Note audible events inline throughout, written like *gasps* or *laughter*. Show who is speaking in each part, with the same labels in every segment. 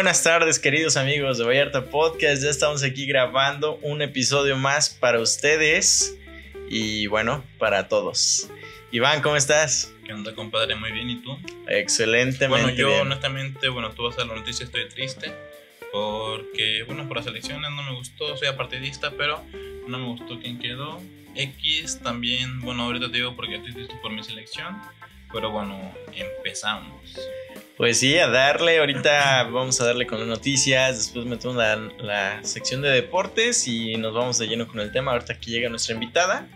Speaker 1: buenas tardes, queridos amigos de Vallarta Podcast. Ya estamos aquí grabando un episodio más para ustedes y bueno, para todos. Iván, ¿cómo estás?
Speaker 2: ¿Qué onda, compadre? Muy bien, ¿y tú?
Speaker 1: Excelentemente
Speaker 2: Bueno, yo
Speaker 1: bien.
Speaker 2: honestamente, bueno, tú vas a la noticia, estoy triste porque, bueno, por las elecciones no me gustó, soy apartidista, pero no me gustó quién quedó. X también, bueno, ahorita te digo porque estoy triste por mi selección, pero bueno, empezamos.
Speaker 1: Pues sí, a darle. Ahorita vamos a darle con las noticias. Después metemos la, la sección de deportes y nos vamos de lleno con el tema. Ahorita aquí llega nuestra invitada.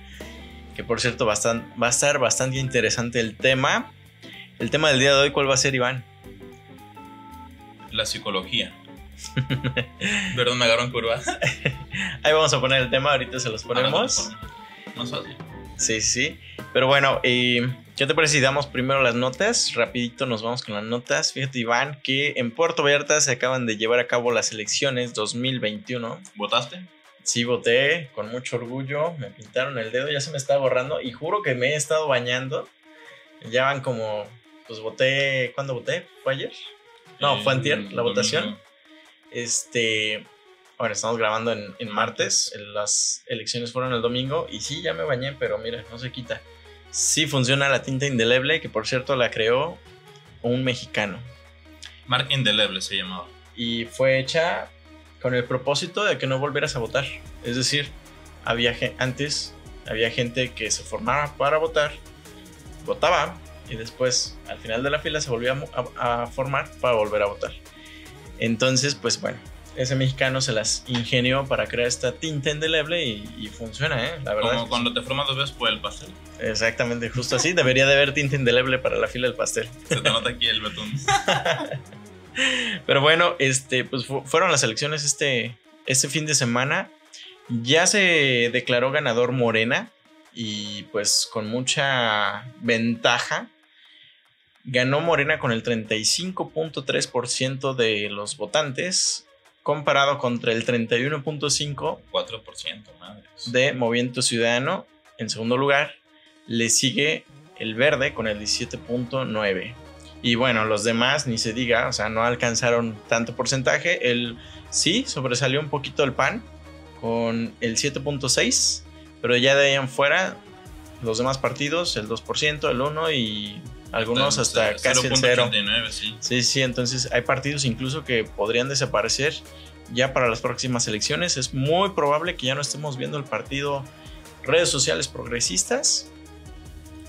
Speaker 1: Que por cierto, bastan- va a estar bastante interesante el tema. El tema del día de hoy, ¿cuál va a ser, Iván?
Speaker 2: La psicología. Perdón, me agarró en curva.
Speaker 1: Ahí vamos a poner el tema, ahorita se los ponemos.
Speaker 2: Más fácil.
Speaker 1: Sí, sí. Pero bueno, eh, ¿qué te parece si damos primero las notas? Rapidito nos vamos con las notas. Fíjate, Iván, que en Puerto Vallarta se acaban de llevar a cabo las elecciones 2021.
Speaker 2: ¿Votaste?
Speaker 1: Sí, voté con mucho orgullo. Me pintaron el dedo, ya se me está borrando. Y juro que me he estado bañando. Ya van como. Pues voté. ¿Cuándo voté? ¿Fue ayer? No, fue antier, la votación.
Speaker 2: domingo.
Speaker 1: Este. Bueno, estamos grabando en, en martes. Las elecciones fueron el domingo. Y sí, ya me bañé, pero mira, no se quita. Sí funciona la tinta indeleble, que por cierto la creó un mexicano.
Speaker 2: Mark Indeleble se llamaba.
Speaker 1: y fue hecha con el propósito de que no volvieras a votar. Es decir, había antes había gente que se formaba para votar, votaba y después al final de la fila se volvía a formar para volver a votar. Entonces, pues bueno, ese mexicano se las ingenió para crear esta tinta indeleble y, y funciona, ¿eh? La verdad.
Speaker 2: Como cuando te formas dos veces por el pastel.
Speaker 1: Exactamente, justo así. Debería de haber tinta indeleble para la fila del pastel.
Speaker 2: Se te nota aquí el betún. *laughs*
Speaker 1: Pero bueno, este, pues fu- fueron las elecciones este, este fin de semana. Ya se declaró ganador Morena y pues con mucha ventaja. Ganó Morena con el 35.3% de los votantes, comparado contra el 31.5%
Speaker 2: 4%, madre.
Speaker 1: de Movimiento Ciudadano. En segundo lugar, le sigue el verde con el 17.9. Y bueno, los demás ni se diga, o sea, no alcanzaron tanto porcentaje. El sí sobresalió un poquito el PAN con el 7.6, pero ya de ahí en fuera, los demás partidos, el 2%, el 1 y algunos hasta casi el 0.
Speaker 2: 0.89, sí.
Speaker 1: Sí, sí, entonces hay partidos incluso que podrían desaparecer ya para las próximas elecciones. Es muy probable que ya no estemos viendo el partido redes sociales progresistas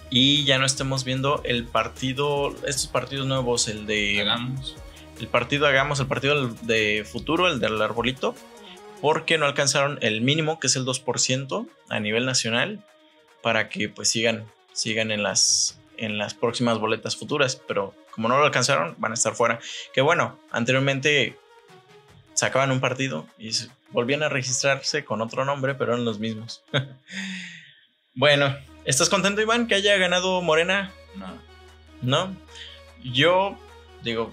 Speaker 1: y ya no estemos viendo el partido, estos partidos nuevos, el de
Speaker 2: Hagamos.
Speaker 1: el partido Hagamos, el partido de futuro, el del arbolito, porque no alcanzaron el mínimo, que es el 2% a nivel nacional, para que pues sigan, sigan en las, en las próximas boletas futuras, pero como no lo alcanzaron, van a estar fuera. Que bueno, anteriormente sacaban un partido y volvían a registrarse con otro nombre, pero eran los mismos. *laughs* bueno, ¿estás contento, Iván, que haya ganado Morena?
Speaker 2: No.
Speaker 1: ¿no? Yo digo,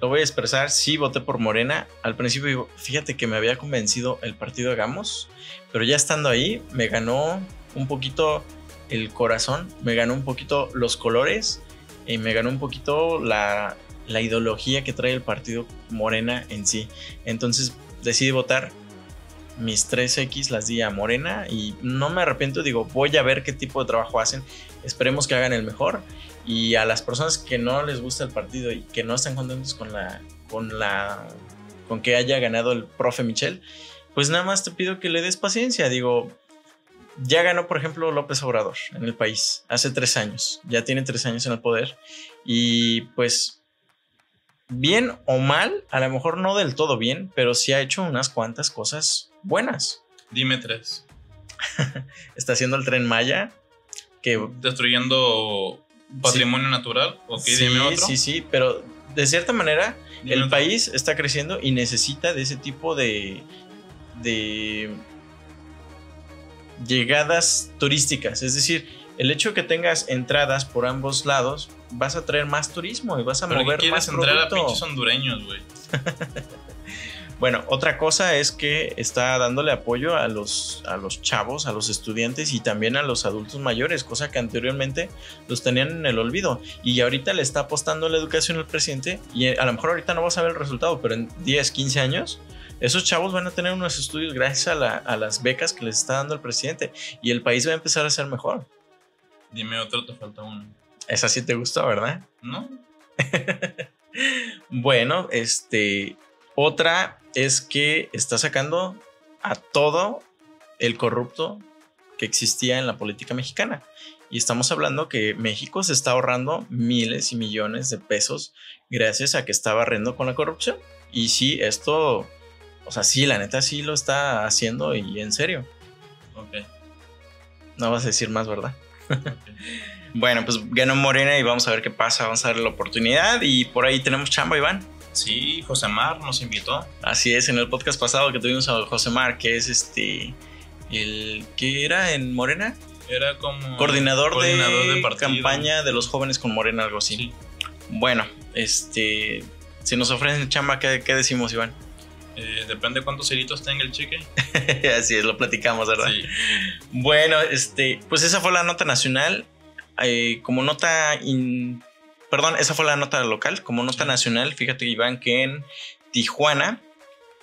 Speaker 1: lo voy a expresar, sí voté por Morena. Al principio digo, fíjate que me había convencido el partido Hagamos, pero ya estando ahí me ganó un poquito el corazón, me ganó un poquito los colores y me ganó un poquito la, la ideología que trae el partido Morena en sí. Entonces decidí votar. Mis 3X las di a Morena y no me arrepiento, digo, voy a ver qué tipo de trabajo hacen. Esperemos que hagan el mejor y a las personas que no les gusta el partido y que no están contentos con la con la con que haya ganado el profe Michel, pues nada más te pido que le des paciencia. Digo, ya ganó, por ejemplo, López Obrador en el país hace tres años. Ya tiene tres años en el poder. Y pues, bien o mal, a lo mejor no del todo bien, pero sí ha hecho unas cuantas cosas buenas.
Speaker 2: Dime tres. *laughs*
Speaker 1: Está haciendo el tren Maya, que
Speaker 2: Destruyendo patrimonio natural.
Speaker 1: Sí,
Speaker 2: dime otro.
Speaker 1: sí, sí, pero de cierta manera
Speaker 2: Dime
Speaker 1: el
Speaker 2: otro.
Speaker 1: país está creciendo y necesita de ese tipo de, de llegadas turísticas. Es decir, el hecho de que tengas entradas por ambos lados, vas a traer más turismo y vas a
Speaker 2: ¿Pero qué
Speaker 1: mover más
Speaker 2: quieres entrar a
Speaker 1: producto.
Speaker 2: pinches hondureños, güey? *laughs*
Speaker 1: Bueno, otra cosa es que está dándole apoyo a los, a los chavos, a los estudiantes y también a los adultos mayores, cosa que anteriormente los tenían en el olvido. Y ahorita le está apostando la educación al presidente y a lo mejor ahorita no vas a ver el resultado, pero en 10, 15 años esos chavos van a tener unos estudios gracias a, a, las becas que les está dando el presidente y el país va a empezar a ser mejor.
Speaker 2: Dime otro, te falta uno.
Speaker 1: Esa sí te gustó, ¿verdad?
Speaker 2: No. *laughs*
Speaker 1: bueno, este, otra es que está sacando a todo el corrupto que existía en la política mexicana. Y estamos hablando que México se está ahorrando miles y millones de pesos gracias a que está barriendo con la corrupción. Y sí, esto, o sea, sí, la neta sí lo está haciendo y en serio.
Speaker 2: Ok.
Speaker 1: No vas a decir más, ¿verdad? *laughs* bueno, pues ganó Morena y vamos a ver qué pasa. Vamos a darle la oportunidad y por ahí tenemos chamba, Iván.
Speaker 2: Sí, José Mar nos invitó.
Speaker 1: Así es, en el podcast pasado que tuvimos a José Mar, que es este. El que era en Morena.
Speaker 2: Era como.
Speaker 1: Coordinador, de, campaña de los jóvenes con Morena, algo así. Bueno, este. Si nos ofrecen chamba, ¿qué, decimos, Iván?
Speaker 2: Eh, depende cuántos ceritos tenga el cheque. *laughs*
Speaker 1: Así es, lo platicamos, ¿verdad? Sí. Bueno, este, pues esa fue la nota nacional. Eh, como nota Perdón, esa fue la nota local. Como nota nacional, fíjate, Iván, que en Tijuana,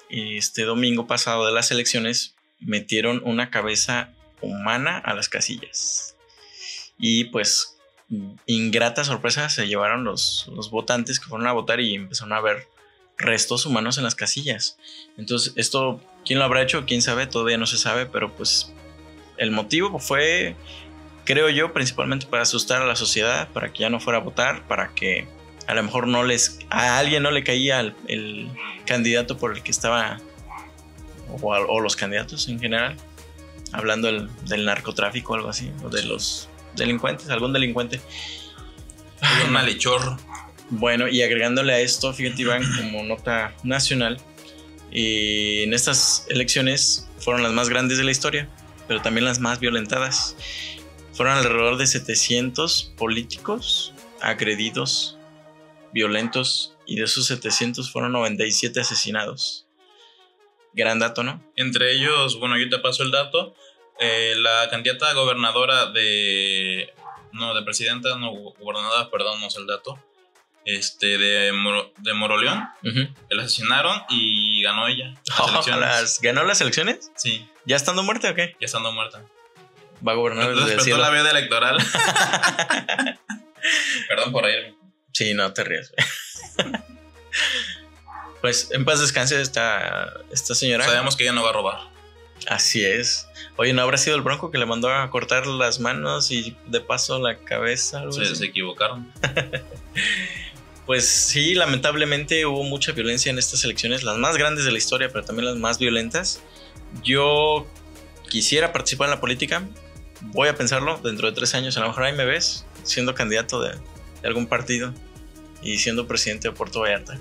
Speaker 1: este domingo pasado de las elecciones, metieron una cabeza humana a las casillas. Y pues, ingrata sorpresa, se llevaron los, los votantes que fueron a votar y empezaron a ver restos humanos en las casillas. Entonces, esto, ¿quién lo habrá hecho? ¿Quién sabe? Todavía no se sabe, pero pues el motivo fue creo yo, principalmente para asustar a la sociedad, para que ya no fuera a votar, para que a lo mejor no les, a alguien no le caía el, candidato por el que estaba, o, los candidatos en general, hablando del, narcotráfico o algo así, o de los delincuentes, algún delincuente.
Speaker 2: Un malhechor.
Speaker 1: Bueno, y agregándole a esto, fíjate Iván, como nota nacional, y en estas elecciones fueron las más grandes de la historia, pero también las más violentadas. Fueron alrededor de 700 políticos agredidos, violentos, y de esos 700 fueron 97 asesinados. Gran dato, ¿no?
Speaker 2: Entre ellos, bueno, yo te paso el dato. Eh, la candidata gobernadora de. No, de presidenta, no, gobernadora, perdón, no sé el dato. Este, de, de Moroleón. La asesinaron y ganó ella.
Speaker 1: Las *laughs* ¿Ganó las elecciones?
Speaker 2: Sí.
Speaker 1: ¿Ya estando muerta o qué?
Speaker 2: Ya estando muerta
Speaker 1: va a gobernar
Speaker 2: Respetó la veda electoral. *laughs* Perdón por ahí.
Speaker 1: Sí, no te rías. *laughs* pues en paz descanse esta, esta señora.
Speaker 2: Sabemos que ella no va a robar.
Speaker 1: Así es. Oye, ¿no habrá sido el bronco que le mandó a cortar las manos y de paso la cabeza?
Speaker 2: Se, se equivocaron.
Speaker 1: Pues sí, lamentablemente hubo mucha violencia en estas elecciones, las más grandes de la historia, pero también las más violentas. Yo quisiera participar en la política, voy a pensarlo dentro de tres años. A lo mejor ahí me ves siendo candidato de, algún partido y siendo presidente de Puerto Vallarta.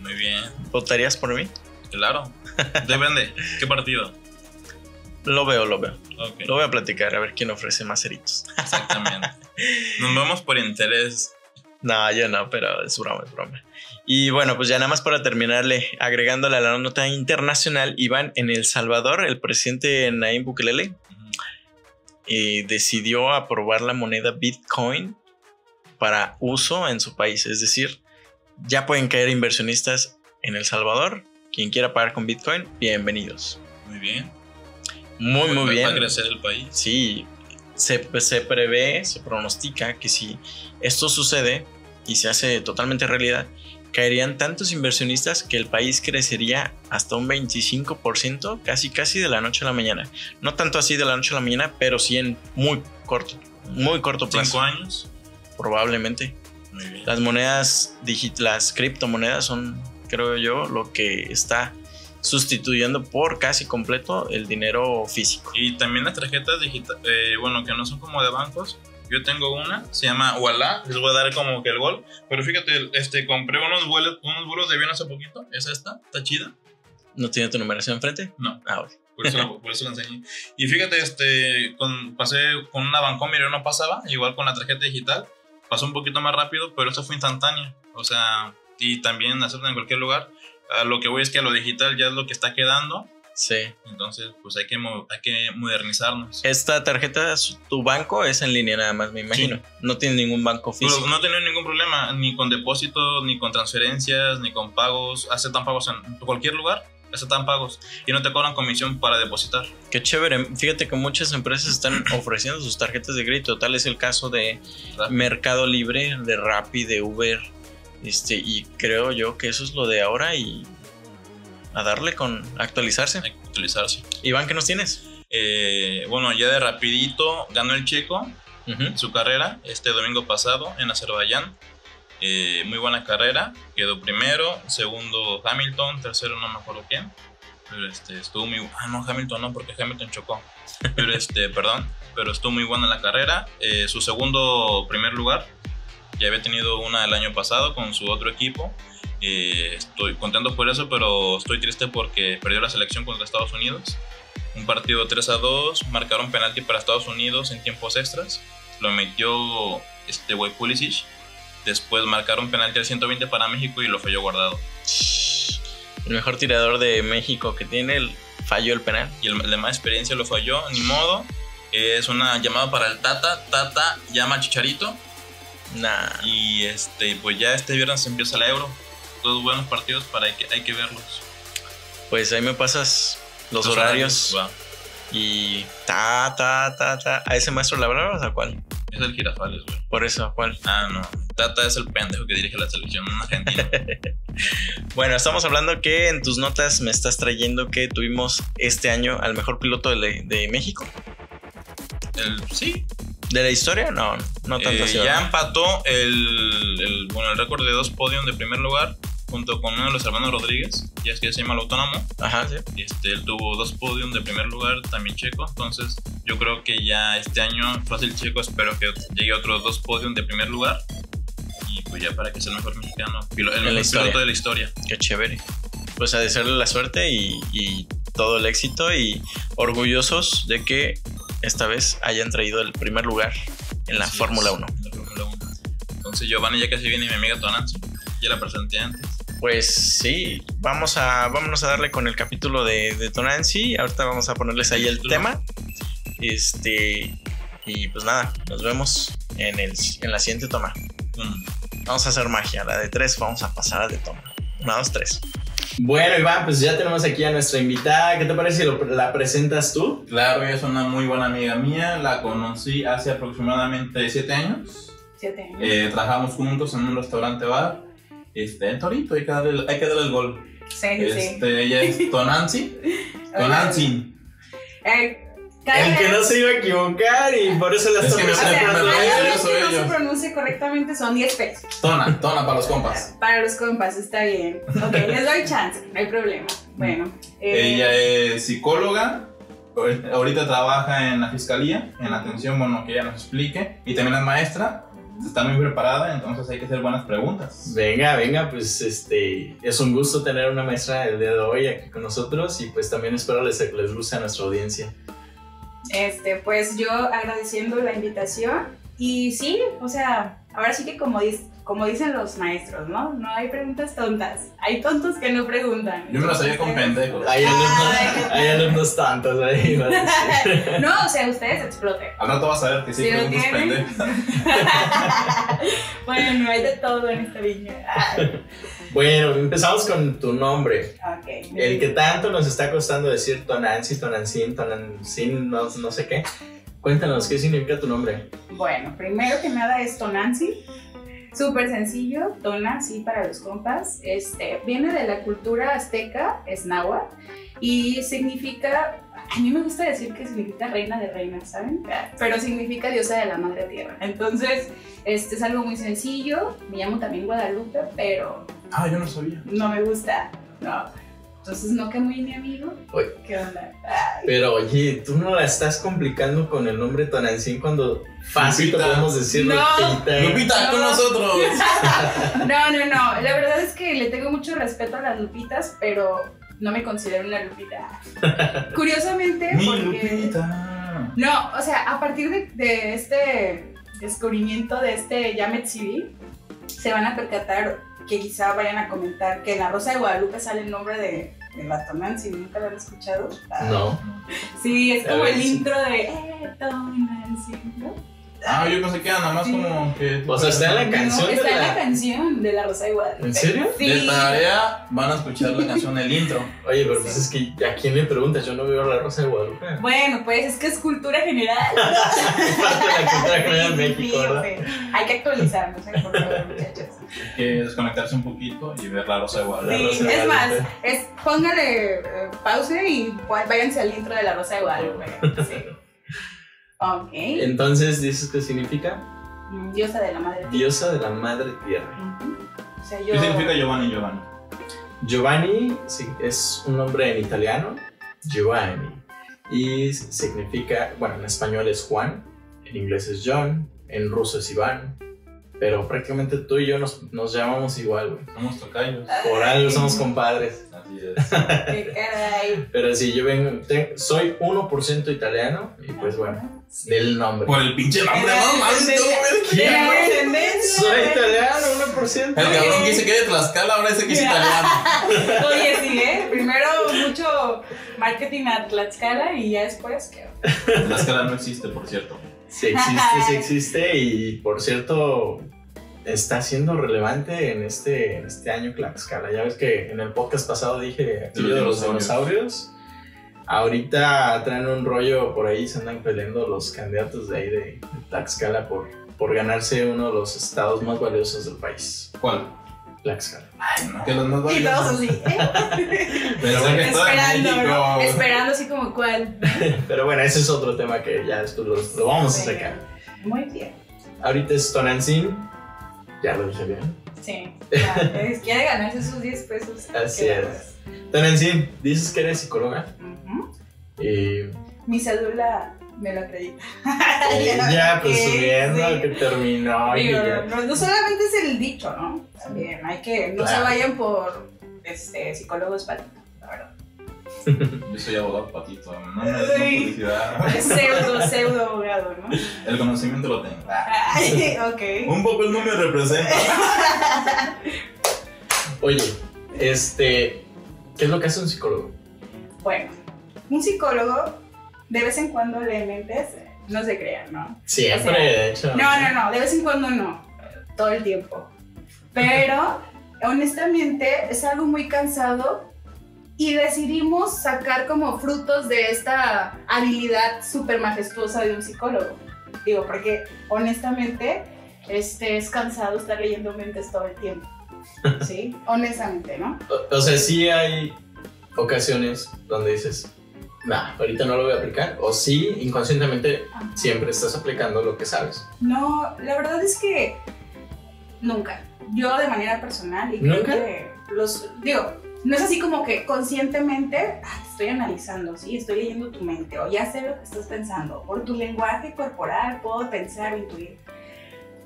Speaker 2: Muy bien.
Speaker 1: ¿Votarías por mí?
Speaker 2: Claro. *laughs* Depende. ¿Qué partido?
Speaker 1: Lo veo, lo veo. Lo voy a platicar a ver quién ofrece más ceritos.
Speaker 2: Exactamente. Nos vemos por interés.
Speaker 1: No, yo no, pero es broma, es broma. Y bueno, pues ya nada más para terminarle, agregándole a la nota internacional, Iván, en El Salvador, el presidente Nayib Bukele eh, decidió aprobar la moneda Bitcoin para uso en su país. Es decir, ya pueden caer inversionistas en El Salvador. Quien quiera pagar con Bitcoin, bienvenidos.
Speaker 2: Muy bien.
Speaker 1: Muy, muy bien.
Speaker 2: Va a crecer el país.
Speaker 1: Sí, se, se prevé, se pronostica que si esto sucede y se hace totalmente realidad, caerían tantos inversionistas que el país crecería hasta un 25%, casi casi de la noche a la mañana. No tanto así de la noche a la mañana, pero sí en muy corto, muy corto plazo.
Speaker 2: ¿Cinco años?
Speaker 1: Probablemente.
Speaker 2: Muy bien.
Speaker 1: Las monedas, las criptomonedas son, creo yo, lo que está sustituyendo por casi completo el dinero físico.
Speaker 2: Y también las tarjetas digitales, eh, bueno, que no son como de bancos, yo tengo una, se llama Walla, les voy a dar como que el gol. Pero fíjate, este, compré unos vuelos, unos vuelos de avión hace poquito. Es esta, está chida.
Speaker 1: ¿No tiene tu numeración enfrente?
Speaker 2: No.
Speaker 1: Ah,
Speaker 2: Por eso, la, *laughs* por eso la enseñé. Y fíjate, este, con, pasé con una Bancomer y no pasaba, igual con la tarjeta digital. Pasó un poquito más rápido, pero eso fue instantánea. O sea, y también hacerlo en cualquier lugar. a lo que voy es que a lo digital ya es lo que está quedando.
Speaker 3: Sí.
Speaker 2: Entonces, pues hay que, hay que modernizarnos.
Speaker 3: Esta tarjeta, tu banco es en línea nada más, me imagino. No tiene ningún banco físico.
Speaker 2: no tenido ningún problema, ni con depósitos, ni con transferencias, ni con pagos. Aceptan pagos en cualquier lugar, aceptan pagos. Y no te cobran comisión para depositar.
Speaker 3: Qué chévere. Fíjate que muchas empresas están *clears throat* ofreciendo sus tarjetas de crédito. Tal es el caso de. Mercado Libre, de Rappi, de Uber. Este, y creo yo que eso es lo de ahora y a darle con actualizarse.
Speaker 2: Hay que utilizarse.
Speaker 3: Iván, ¿qué nos tienes?
Speaker 2: Eh, bueno, ya de rapidito ganó el checo
Speaker 3: Ujú.
Speaker 2: su carrera este domingo pasado en Azerbaiyán. Eh, muy buena carrera, quedó primero, segundo Hamilton, tercero no me acuerdo quién. Pero este, estuvo muy... Ah, no, Hamilton no, porque Hamilton chocó. Pero este, *laughs* perdón, pero estuvo muy buena la carrera. Eh, su segundo primer lugar, ya había tenido una el año pasado con su otro equipo. Eh, estoy contento por eso, pero estoy triste porque perdió la selección contra Estados Unidos. Un partido 3 a 2, marcaron penalti para Estados Unidos en tiempos extras. Lo metió este güey Pulisic. Después marcaron penalti al 120 para México y lo falló guardado.
Speaker 3: El mejor tirador de México que tiene, el, falló el penal.
Speaker 2: Y el, el de más experiencia lo falló, ni modo. Es una llamada para el Tata. Tata llama a Chicharito.
Speaker 3: Nah.
Speaker 2: Y este, pues ya este viernes empieza la Euro. Todos buenos partidos para hay que, hay que verlos.
Speaker 3: Pues ahí me pasas los, horarios. Y ta, ta, ta, ta. ¿A ese maestro le hablabas a cuál?
Speaker 2: Es el Girafales, güey.
Speaker 3: Por eso, ¿a cuál?
Speaker 2: Ah, no. Tata es el pendejo que dirige la selección argentina. *laughs*
Speaker 3: Bueno, estamos hablando que en tus notas me estás trayendo que tuvimos este año al mejor piloto de, México.
Speaker 2: el, sí,
Speaker 3: ¿De la historia? No, no tanto
Speaker 2: Eh,
Speaker 3: así.
Speaker 2: ya empató el, el- bueno, el récord de dos podios de primer lugar junto con uno de los hermanos Rodríguez, ya es que se llama el autónomo.
Speaker 3: Ajá, sí.
Speaker 2: Este, él tuvo dos podios de primer lugar, también checo. Entonces, yo creo que ya este año, fácil checo, espero que llegue a otros dos podios de primer lugar. Y pues ya para que sea el mejor mexicano, el mejor
Speaker 3: historia.
Speaker 2: piloto de la historia.
Speaker 3: Qué chévere. Pues a desearle la suerte y, y todo el éxito y orgullosos de que esta vez hayan traído el primer lugar en la
Speaker 2: Así
Speaker 3: Fórmula
Speaker 2: es,
Speaker 3: 1.
Speaker 2: en la Fórmula 1. Entonces, Giovanni, ya casi viene mi amiga Tonanzi. Ya la presenté antes.
Speaker 3: Pues sí, vamos a, vámonos a darle con el capítulo de, de Tonancy. Ahorita vamos a ponerles ahí el tema. Este, y pues nada, nos vemos en, el, en la siguiente toma.
Speaker 2: Mm.
Speaker 3: Vamos a hacer magia, la de tres, vamos a pasar a de toma. Una, dos, tres.
Speaker 1: Bueno, Iván, pues ya tenemos aquí a nuestra invitada. ¿Qué te parece si lo- la presentas tú?
Speaker 2: Claro, ella es una muy buena amiga mía. La conocí hace aproximadamente 7 años.
Speaker 4: Siete años.
Speaker 2: Eh, trabajamos juntos en un restaurante bar. Este, en Torito, hay que darle, hay que darle el gol.
Speaker 4: sí, sí.
Speaker 2: Este, ella es *laughs* Tonanzi. Tonanzi.
Speaker 4: Eh,
Speaker 1: El que no se iba a equivocar y por eso la
Speaker 2: Es que me
Speaker 4: O sea,
Speaker 2: Siempre
Speaker 4: cada
Speaker 2: lo digo, yo
Speaker 4: vez
Speaker 2: soy
Speaker 4: que no se
Speaker 2: yo.
Speaker 4: pronuncie correctamente son 10 pesos.
Speaker 2: Tona, tona para los compas. *laughs*
Speaker 4: Para los compas, está bien. Ok, les doy chance, no hay problema. Bueno. *laughs* eh,
Speaker 2: Ella es psicóloga. Ahorita trabaja en la fiscalía, en la atención, bueno, que ella nos explique. Y también es maestra. Está muy preparada, entonces hay que hacer buenas preguntas.
Speaker 1: Venga, venga, pues este es un gusto tener una maestra el día de hoy aquí con nosotros y pues también espero les, les guste a nuestra audiencia.
Speaker 4: Este, pues yo agradeciendo la invitación. Y sí, o sea, ahora sí que como, dis- como dicen los maestros, ¿no? No hay preguntas tontas. Hay tontos que no preguntan.
Speaker 2: Yo me lo sabía con
Speaker 4: Ustedes-
Speaker 2: pendejos.
Speaker 1: Hay alumnos,
Speaker 4: Ay,
Speaker 1: hay alumnos tantos ahí. *laughs*
Speaker 4: No, o sea, ustedes exploten.
Speaker 2: Al rato vas a ver que sí,
Speaker 4: ¿Sí tienen?
Speaker 2: pendejas. *laughs*
Speaker 4: bueno, hay de todo en esta viña. Ah,
Speaker 1: Bueno, empezamos con tu nombre.
Speaker 4: ok.
Speaker 1: El que tanto nos está costando decir Tonancy, Tonancin, Tonancin, no, no sé qué. Cuéntanos, ¿qué significa tu nombre?
Speaker 4: Bueno, primero que nada es Tonanzi. Súper sencillo, Tona, sí, para los compas. Este, viene de la cultura azteca, es náhuatl, y significa, a mí me gusta decir que significa reina de reinas, ¿saben? Pero significa diosa de la madre tierra. Entonces, este es algo muy sencillo. Me llamo también Guadalupe, pero
Speaker 2: Ah, yo no sabía.
Speaker 4: no me gusta, no. Entonces, ¿no que muy mi amigo?
Speaker 1: Uy.
Speaker 4: ¿Qué onda? Ay,
Speaker 1: Pero oye, tú no la estás complicando con el nombre Tonancin cuando fácil
Speaker 2: Lupita.
Speaker 1: podemos decir
Speaker 4: No.
Speaker 1: Lupita.
Speaker 2: Lupita, con
Speaker 4: No.
Speaker 2: nosotros. *laughs*
Speaker 4: No, no, no. La verdad es que le tengo mucho respeto a las lupitas, pero no me considero una lupita. *laughs* Curiosamente,
Speaker 2: Mi
Speaker 4: porque.
Speaker 2: Lupita.
Speaker 4: No, o sea, a partir de, de este descubrimiento de este Yamet CD, se van a percatar que quizá vayan a comentar que en la Rosa de Guadalupe sale el nombre de, de la Tonancy, ¿nunca lo han escuchado? Ah,
Speaker 1: No. *laughs*
Speaker 4: Sí, es como el intro de eh.
Speaker 2: Ah, yo pensé que era nada más
Speaker 4: Sí.
Speaker 2: como que.
Speaker 1: O sea, está en la
Speaker 4: No,
Speaker 1: canción de
Speaker 4: está en
Speaker 1: la-
Speaker 4: la canción de la Rosa de Guadalupe.
Speaker 1: ¿En serio?
Speaker 4: Sí.
Speaker 2: De tarea van a escuchar la canción, el intro. *laughs*
Speaker 1: Oye, pero pues es que ¿a quién le preguntas? Yo no veo la Rosa de Guadalupe.
Speaker 4: Bueno, pues es que es cultura general. *laughs*
Speaker 1: Es parte de la cultura *laughs* general de
Speaker 4: Sí, sí,
Speaker 1: México,
Speaker 4: sí,
Speaker 1: ¿verdad?
Speaker 4: o sea, hay que actualizarnos, ¿eh? por favor, muchachos.
Speaker 2: Hay que desconectarse un poquito y ver la rosa de Guadalupe.
Speaker 1: Rosa
Speaker 4: Sí,
Speaker 1: de
Speaker 4: es más,
Speaker 1: Guadalupe.
Speaker 4: es, póngale eh, pause y váyanse al intro de la Rosa de Guadalupe. Sí. Ok.
Speaker 1: Entonces, ¿dices qué significa?
Speaker 4: Diosa de la madre.
Speaker 1: Diosa de la madre tierra.
Speaker 4: Ujú. O sea, yo.
Speaker 2: ¿Qué significa Giovanni Giovanni?
Speaker 1: Giovanni sí, es un nombre en italiano, Giovanni, y significa, bueno, en español es Juan, en inglés es John, en ruso es Iván, pero prácticamente tú y yo nos, nos llamamos igual, güey.
Speaker 2: Somos tocayos.
Speaker 1: Por algo somos compadres.
Speaker 2: Así es.
Speaker 4: Qué caray.
Speaker 1: Pero sí, yo vengo, te- soy 1% italiano y pues bueno, del nombre.
Speaker 2: Por el pinche nombre, no mames.
Speaker 1: Soy italiano, 1%.
Speaker 2: El cabrón que dice que es de Tlaxcala, ahora dice que es *laughs* italiano.
Speaker 4: Oye, sí, ¿eh? Primero mucho marketing a Tlaxcala y ya después, ¿qué?
Speaker 2: Tlaxcala no existe, por cierto.
Speaker 1: Sí existe, sí existe y por cierto está siendo relevante en este, en este año Tlaxcala. Ya ves que en el podcast pasado dije aquello de los dinosaurios. Ahorita traen un rollo por ahí, se andan peleando los candidatos de ahí de, de Tlaxcala por, por ganarse uno de los estados más valiosos del país.
Speaker 2: ¿Cuál?
Speaker 1: Tlaxcala.
Speaker 2: Ay, no, que los más
Speaker 4: Y todos así, ¿eh? *laughs*
Speaker 2: Estaba en
Speaker 4: Esperando,
Speaker 2: México.
Speaker 4: ¿no? Esperando así como cuál. *laughs*
Speaker 1: Pero bueno, ese es otro tema que ya después lo, lo vamos a sacar.
Speaker 4: Muy bien.
Speaker 1: Ahorita es Tonantzin, ya lo dije bien.
Speaker 4: Sí. *laughs* ya, Quiere ganarse sus 10 pesos.
Speaker 1: Así
Speaker 4: Qué
Speaker 1: es. Tonantzin, dices que eres psicóloga
Speaker 4: Ujú.
Speaker 1: y
Speaker 4: Mi cédula me lo acredita. *laughs*
Speaker 1: ya pues
Speaker 4: Sí,
Speaker 1: subiendo
Speaker 4: sí.
Speaker 1: que terminó
Speaker 4: Digo, no, no solamente es el dicho, ¿no? También hay que, no se vayan por este, psicólogos patitos, la verdad.
Speaker 2: Yo soy abogado patito, no me den
Speaker 4: Sí.
Speaker 2: publicidad.
Speaker 4: Es pseudo, pseudo abogado, ¿no?
Speaker 2: El conocimiento lo tengo. Ah,
Speaker 4: Ay, ok.
Speaker 2: Un poco el no me representa. *laughs*
Speaker 1: Oye, este, ¿qué es lo que hace un psicólogo?
Speaker 4: Bueno, un psicólogo de vez en cuando lee mentes, no se crean, ¿no?
Speaker 1: Siempre,
Speaker 4: O sea,
Speaker 1: de hecho.
Speaker 4: No, no, no, de vez en cuando no, todo el tiempo. Pero *laughs* honestamente es algo muy cansado y decidimos sacar como frutos de esta habilidad súper majestuosa de un psicólogo. Digo, porque honestamente este, es cansado estar leyendo mentes todo el tiempo. *laughs* ¿Sí? Honestamente, ¿no?
Speaker 1: O, o sea, sí hay ocasiones donde dices, nah, ahorita no lo voy a aplicar. O sí, inconscientemente siempre estás aplicando lo que sabes.
Speaker 4: No, la verdad es que nunca. Yo de manera personal y creo que los digo, no es así como que conscientemente "Ay, estoy analizando, sí, estoy leyendo tu mente o ya sé lo que estás pensando. Por tu lenguaje corporal puedo pensar o intuir.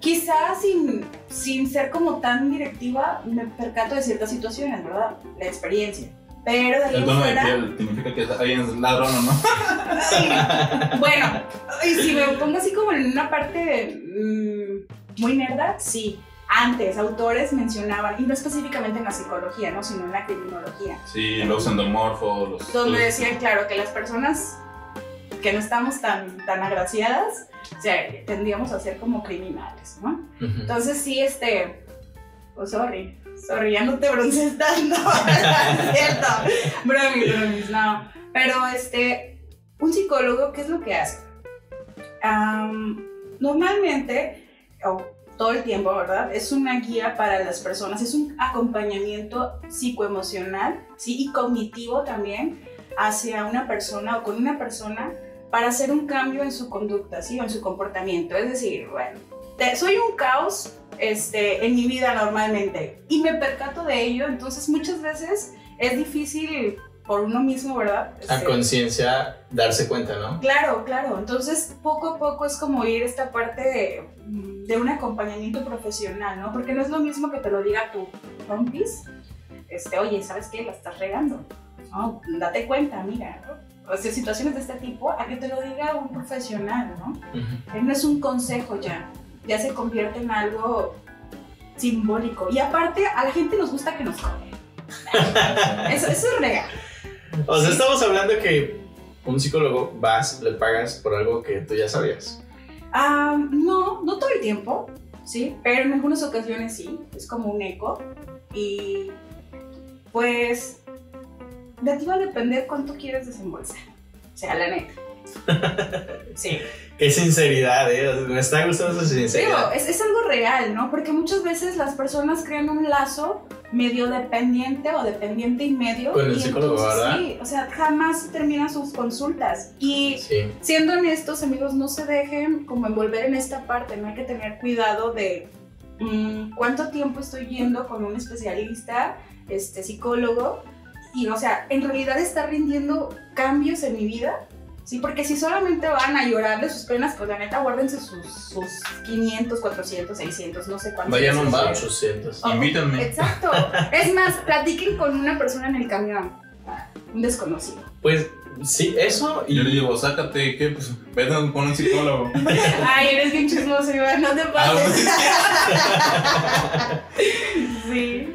Speaker 4: Quizás sin, sin ser como tan directiva me percato de ciertas situaciones, ¿verdad? La experiencia. Pero de ahí
Speaker 2: El tono de
Speaker 4: fuera-
Speaker 2: piel significa que alguien es ladrón o no.
Speaker 4: Ay, bueno, y si me pongo así como en una parte mm, muy nerda, sí. Antes, autores mencionaban, y no específicamente en la psicología, ¿no? sino en la criminología,
Speaker 2: Sí, los endomorfos, los.
Speaker 4: donde
Speaker 2: los-
Speaker 4: decían, claro, que las personas que no estamos tan, tan agraciadas, o sea, tendríamos a ser como criminales, ¿no? Entonces sí, este, oh, sorry, sorry, ya no te broncees tanto, *laughs* cierto, bromis, bromis, no, pero este, un psicólogo, ¿qué es lo que hace? Normalmente, o todo el tiempo, ¿verdad? Es una guía para las personas, es un acompañamiento psicoemocional, ¿sí? Y cognitivo también hacia una persona o con una persona para hacer un cambio en su conducta, ¿sí? O en su comportamiento. Es decir, bueno, te- soy un caos este, en mi vida normalmente y me percato de ello, entonces muchas veces es difícil por uno mismo, ¿verdad?
Speaker 1: A
Speaker 4: Este,
Speaker 1: conciencia darse cuenta, ¿no?
Speaker 4: Claro, claro. Entonces, poco a poco es como ir esta parte de, de un acompañamiento profesional, ¿no? Porque no es lo mismo que te lo diga tu compis, este, oye, ¿sabes qué? La estás regando. Date cuenta, mira, ¿no? O sea, situaciones de este tipo, a que te lo diga un profesional, ¿no? Eh, No es un consejo ya, ya se convierte en algo simbólico. Y aparte, a la gente nos gusta que nos cobren. *laughs* eso, eso es real.
Speaker 1: O sea, estamos hablando que un psicólogo vas, le pagas por algo que tú ya sabías.
Speaker 4: Ah, no, no todo el tiempo, sí, pero en algunas ocasiones sí, es como un eco. Y pues de ti va a depender cuánto quieres desembolsar. O sea, la neta. *laughs* Sí.
Speaker 1: Qué sinceridad, ¿eh? Me está gustando su
Speaker 4: Digo,
Speaker 1: sinceridad.
Speaker 4: es, es algo real, ¿no? Porque muchas veces las personas crean un lazo medio dependiente o dependiente y medio.
Speaker 1: Con el
Speaker 4: y
Speaker 1: psicólogo,
Speaker 4: entonces,
Speaker 1: ¿verdad?
Speaker 4: Sí, o sea, jamás terminan sus consultas. Y
Speaker 1: Sí.
Speaker 4: siendo honestos, amigos, no se dejen como envolver en esta parte, no hay que tener cuidado de mm, cuánto tiempo estoy yendo con un especialista, este psicólogo, y o sea, en realidad está rindiendo cambios en mi vida, ¿sí? Porque si solamente van a llorar de sus penas, pues la neta, guárdense sus, sus 500, 400, 600, no sé cuántos.
Speaker 2: Vayan a un bar.
Speaker 1: 800.
Speaker 4: Oh,
Speaker 2: Invítenme.
Speaker 4: Exacto. *laughs* Es más, platiquen con una persona en el camión, un desconocido.
Speaker 1: Pues sí, eso y
Speaker 2: Yo le digo, sácate, ¿qué? Pues vete con un psicólogo. *laughs*
Speaker 4: Ay, eres bien chismoso, Iván, no te
Speaker 2: Ah,
Speaker 4: pases. *laughs* sí.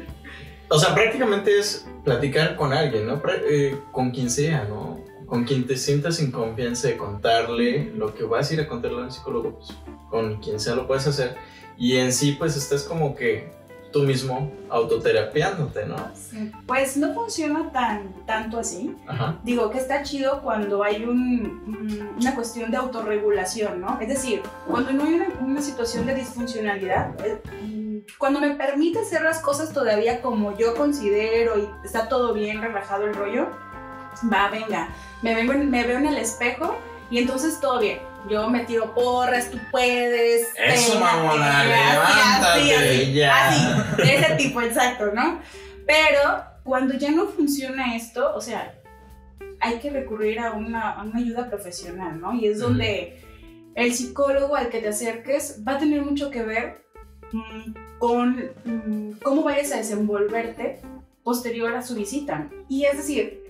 Speaker 1: O sea, prácticamente es platicar con alguien, ¿no? Eh, con quien sea, ¿no? Con quien te sientas en confianza de contarle lo que vas a ir a contarle al psicólogo, pues con quien sea lo puedes hacer. Y en sí, pues estás como que tú mismo autoterapiándote, ¿no?
Speaker 4: Sí. Pues no funciona tan tanto así.
Speaker 1: Ajá.
Speaker 4: Digo que está chido cuando hay un- una cuestión de autorregulación, ¿no? Es decir, cuando no hay una, una situación de disfuncionalidad, eh, cuando me permite hacer las cosas todavía como yo considero y está todo bien, relajado el rollo, va, venga, me, vengo en- me veo en el espejo y entonces todo bien. Yo me tiro porras, tú puedes.
Speaker 2: Eso, mamona, levántate.
Speaker 4: así,
Speaker 1: ya.
Speaker 4: Así, de ese tipo, exacto, ¿no? Pero cuando ya no funciona esto, o sea, hay que recurrir a una, a una ayuda profesional, ¿no? Y es donde el psicólogo al que te acerques va a tener mucho que ver mm, con mm, cómo vayas a desenvolverte posterior a su visita. Y es decir,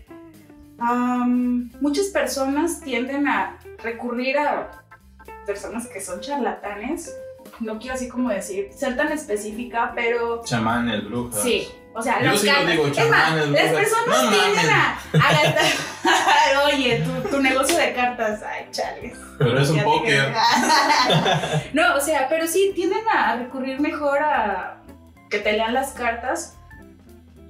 Speaker 4: am, muchas personas tienden a recurrir a personas que son charlatanes. No quiero así como decir, ser tan específica, pero
Speaker 2: Chamanes, brujas.
Speaker 4: sí. O sea,
Speaker 2: Yo
Speaker 4: las
Speaker 2: sí lo digo, chamanes,
Speaker 4: las
Speaker 2: brujas.
Speaker 4: personas
Speaker 2: No
Speaker 4: tienden a, a *laughs* gastar. *laughs* Oye, tu, tu negocio de cartas, ay, chales.
Speaker 2: Pero es un póker. *laughs*
Speaker 4: no, o sea, pero sí tienden a recurrir mejor a que te lean las cartas,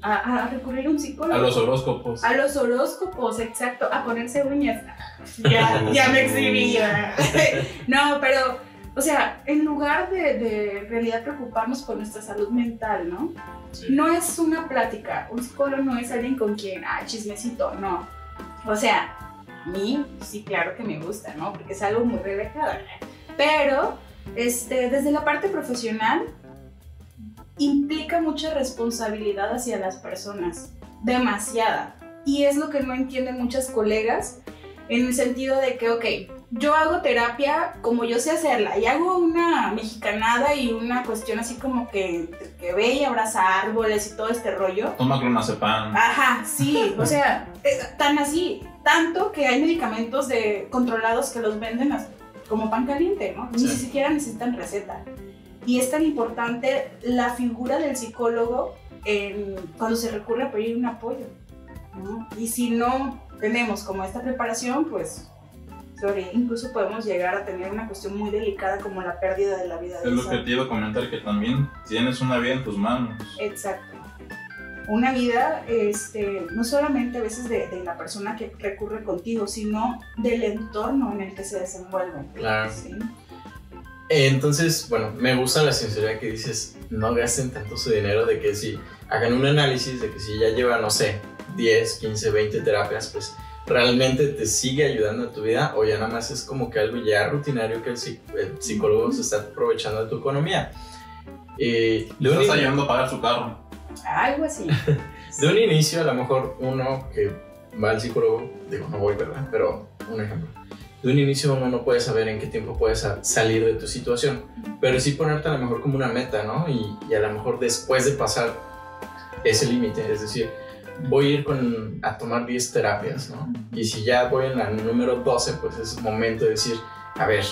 Speaker 4: a, a recurrir a un psicólogo.
Speaker 2: A los horóscopos.
Speaker 4: A los horóscopos, exacto, a ponerse uñas. *laughs* Ya, ya me exhibí. *laughs* No, pero, o sea, en lugar de, de en realidad preocuparnos por nuestra salud mental, ¿no?
Speaker 2: Sí.
Speaker 4: No es una plática. Un psicólogo no es alguien con quien, ah, chismecito, no. O sea, a mí sí, claro que me gusta, ¿no? Porque es algo muy relajado. Pero, este, desde la parte profesional, implica mucha responsabilidad hacia las personas. Demasiada. Y es lo que no entienden muchas colegas en el sentido de que, ok, yo hago terapia como yo sé hacerla y hago una mexicanada y una cuestión así como que, que ve y abraza árboles y todo este rollo.
Speaker 2: Toma clonazepam.
Speaker 4: Ajá, sí, o sea, eh, tan así, tanto que hay medicamentos de, controlados que los venden como pan caliente, ¿no? Ni
Speaker 1: Sí.
Speaker 4: siquiera necesitan receta. Y es tan importante la figura del psicólogo en- cuando se recurre a pedir un apoyo, ¿no? Y si no tenemos como esta preparación, pues sorry, incluso podemos llegar a tener una cuestión muy delicada como la pérdida de la vida de
Speaker 2: Es lo
Speaker 4: esa-
Speaker 2: que te iba a comentar, que también tienes una vida en tus manos.
Speaker 4: Exacto. Una vida, este, no solamente a veces de, de la persona que recurre contigo, sino del entorno en el que se desenvuelve.
Speaker 1: Claro.
Speaker 4: ¿sí?
Speaker 1: Entonces, bueno, me gusta la sinceridad que dices, no gasten tanto su dinero de que si hagan un análisis de que si ya llevan, no sé, 10, 15, 20 terapias, pues realmente te sigue ayudando en tu vida o ya nada más es como que algo ya rutinario que el, el psicólogo se está aprovechando de tu economía. Eh, de,
Speaker 2: estás
Speaker 1: in-
Speaker 2: ayudando a pagar su carro.
Speaker 4: Algo así. *laughs*
Speaker 1: de un inicio, a lo mejor uno que va al psicólogo, digo, no voy, ¿verdad? Pero un ejemplo. De un inicio uno no puede saber en qué tiempo puedes sa- salir de tu situación, pero sí ponerte a lo mejor como una meta, ¿no? Y, y a lo mejor después de pasar ese límite, es decir, voy a ir con, a tomar 10 terapias, ¿no? Y si ya voy en la número 12, pues es momento de decir, a ver,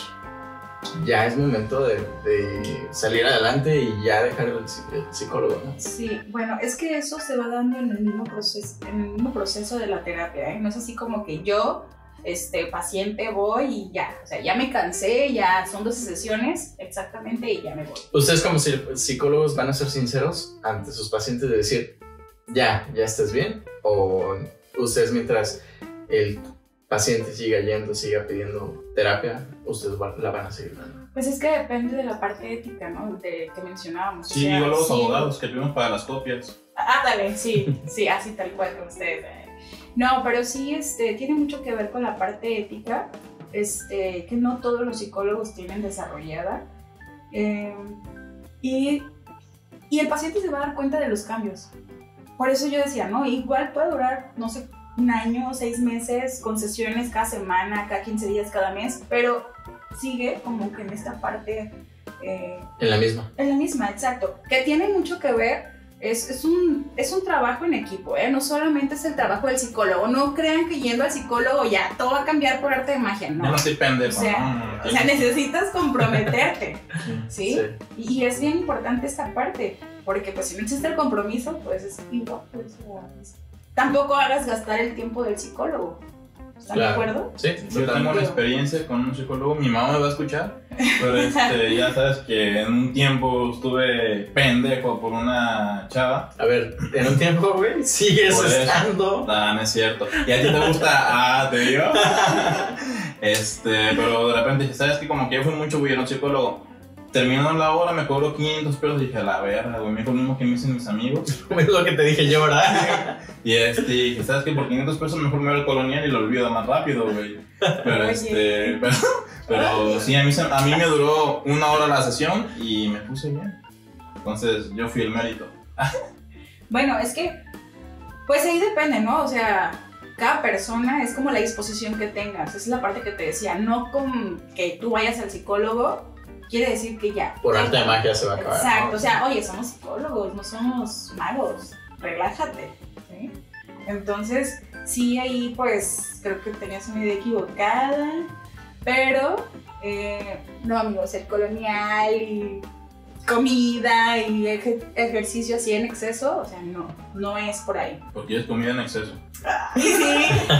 Speaker 1: ya es momento de, de salir adelante y ya dejar el, el psicólogo, ¿no?
Speaker 4: Sí, bueno, es que eso se va dando en el mismo proceso, en el mismo proceso de la terapia, ¿eh? No es así como que yo, este, paciente, voy y ya, o sea, ya me cansé, ya son 12 sesiones exactamente y ya me voy.
Speaker 1: Ustedes como psi- psicólogos van a ser sinceros ante sus pacientes de decir, ya, ya estás bien, o ustedes mientras el paciente siga yendo, siga pidiendo terapia, ustedes la van a seguir dando.
Speaker 4: Pues es que depende de la parte ética, ¿no? De que mencionábamos. o
Speaker 2: Sí,
Speaker 4: sea,
Speaker 2: igual los
Speaker 4: sí.
Speaker 2: abogados que tuvimos para las copias.
Speaker 4: Ah, dale, sí, sí, así tal cual con ustedes. eh. No, pero sí, este, tiene mucho que ver con la parte ética, este, que no todos los psicólogos tienen desarrollada. eh, y, y el paciente se va a dar cuenta de los cambios. Por eso yo decía, ¿no? Igual puede durar, no sé, un año, seis meses, con sesiones cada semana, cada 15 días, cada mes, pero sigue como que en esta parte... eh,
Speaker 1: En la misma.
Speaker 4: en la misma, exacto. Que tiene mucho que ver, es, es, un, es un trabajo en equipo, ¿eh? No solamente es el trabajo del psicólogo. No crean que yendo al psicólogo ya todo va a cambiar por arte de magia,
Speaker 2: Yo
Speaker 4: no.
Speaker 2: no estoy pendejo.
Speaker 4: O sea,
Speaker 2: no, no, no,
Speaker 4: O sea, necesitas comprometerte, *laughs*
Speaker 2: Sí.
Speaker 4: ¿sí? Y es bien importante esta parte, porque pues si no existe el compromiso, pues es igual. pues, tampoco hagas gastar el tiempo del psicólogo. ¿Están de
Speaker 1: Claro.
Speaker 4: acuerdo?
Speaker 1: Sí,
Speaker 2: Yo tengo una experiencia con un psicólogo, mi mamá me va a escuchar, pero *laughs* este, ya sabes que en un tiempo estuve pendejo por una chava.
Speaker 1: A ver, en un tiempo, güey, sigues
Speaker 2: Por
Speaker 1: estando.
Speaker 2: Ah, no es cierto. Y a ti te gusta, *laughs* ah, te digo. *laughs* Este, pero de repente ¿sabes qué? Como que yo fui mucho güey a un psicólogo. Terminó la hora, me cobró 500 pesos. Dije, a la verga, güey, me dijo lo mismo que me dicen mis amigos. *laughs*
Speaker 1: Es lo que te dije yo, ¿verdad? *laughs*
Speaker 2: Y este, dije, ¿sabes qué? Por 500 pesos mejor me voy al colonial y lo olvido más rápido, güey. Pero
Speaker 4: Oye.
Speaker 2: este, pero, pero sí, a mí, a mí me duró una hora la sesión y me puse bien. Entonces yo fui el mérito. *laughs*
Speaker 4: Bueno, es que, pues ahí depende, ¿no? O sea, cada persona es como la disposición que tengas. Esa es la parte que te decía. No con que tú vayas al psicólogo, quiere decir que ya.
Speaker 1: Por arte de magia se va a acabar.
Speaker 4: Exacto,
Speaker 1: ¿no?
Speaker 4: o sea, oye, somos psicólogos, no somos magos. Relájate. ¿sí? Entonces, sí, ahí pues creo que tenías una idea equivocada. Pero, eh, no, amigos, el colonial y comida y eje- ejercicio así en exceso, o sea, no, no es por ahí.
Speaker 2: Porque es comida en exceso.
Speaker 4: Sí,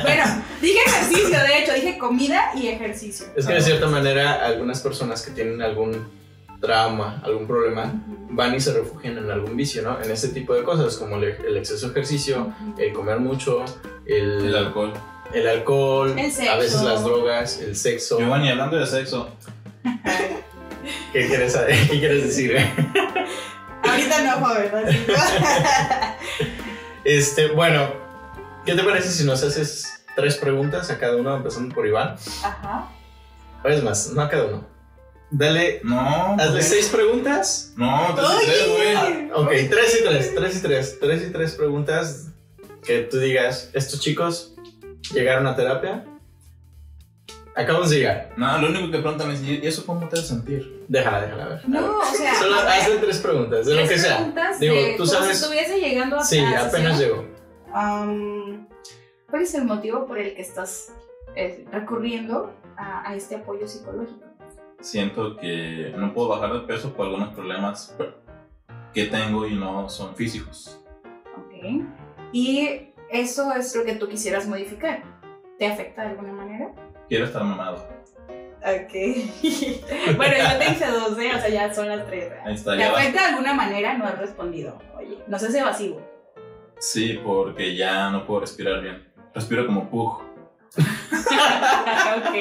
Speaker 4: bueno, dije ejercicio, de hecho, dije comida y ejercicio.
Speaker 1: Es que de cierta manera, algunas personas que tienen algún trauma, algún problema, van y se refugian en algún vicio, ¿no? En ese tipo de cosas, como el, el exceso de ejercicio, el comer mucho, el,
Speaker 2: El alcohol.
Speaker 1: el alcohol,
Speaker 4: El sexo.
Speaker 1: a veces las drogas, el sexo.
Speaker 2: Giovanni, hablando de sexo,
Speaker 1: ¿Qué quieres, saber? ¿Qué quieres decir?
Speaker 4: Ahorita no, joven. *laughs*
Speaker 1: Este, bueno, ¿qué te parece si nos haces tres preguntas a cada uno, empezando por Iván?
Speaker 4: Ajá.
Speaker 1: O es más, no a cada uno. Dale,
Speaker 2: no.
Speaker 1: hazle
Speaker 2: pues,
Speaker 1: seis preguntas.
Speaker 2: No, tres y tres, güey.
Speaker 4: Oye.
Speaker 1: Ok, tres y tres, tres y tres, tres y tres preguntas que tú digas, estos chicos llegaron a terapia. Acabamos de llegar.
Speaker 2: No, lo único que preguntan es, ¿y eso cómo te hace sentir?
Speaker 1: Déjala, déjala ver.
Speaker 4: No, o sea,
Speaker 1: Solo hazle tres preguntas, de lo que sea.
Speaker 4: preguntas
Speaker 1: Digo,
Speaker 4: de
Speaker 1: tú
Speaker 4: como
Speaker 1: sabes-
Speaker 4: si estuviese llegando a
Speaker 1: Sí, apenas
Speaker 4: sesión.
Speaker 1: llegó.
Speaker 4: Am, ¿Cuál es el motivo por el que estás eh, recurriendo a, a este apoyo psicológico?
Speaker 2: Siento que no puedo bajar de peso por algunos problemas que tengo y no son físicos.
Speaker 4: Ok. Y eso es lo que tú quisieras modificar. ¿Te afecta de alguna manera?
Speaker 2: Quiero estar mamado.
Speaker 4: Ok. *laughs* bueno, yo te hice dos, ¿eh? O sea, ya son las tres. ¿verdad?
Speaker 2: Ahí está,
Speaker 4: ¿Te afecta de alguna manera? No has respondido. Oye, no seas evasivo.
Speaker 2: Sí, porque ya no puedo respirar bien. Respiro como pug. *laughs*
Speaker 4: ok.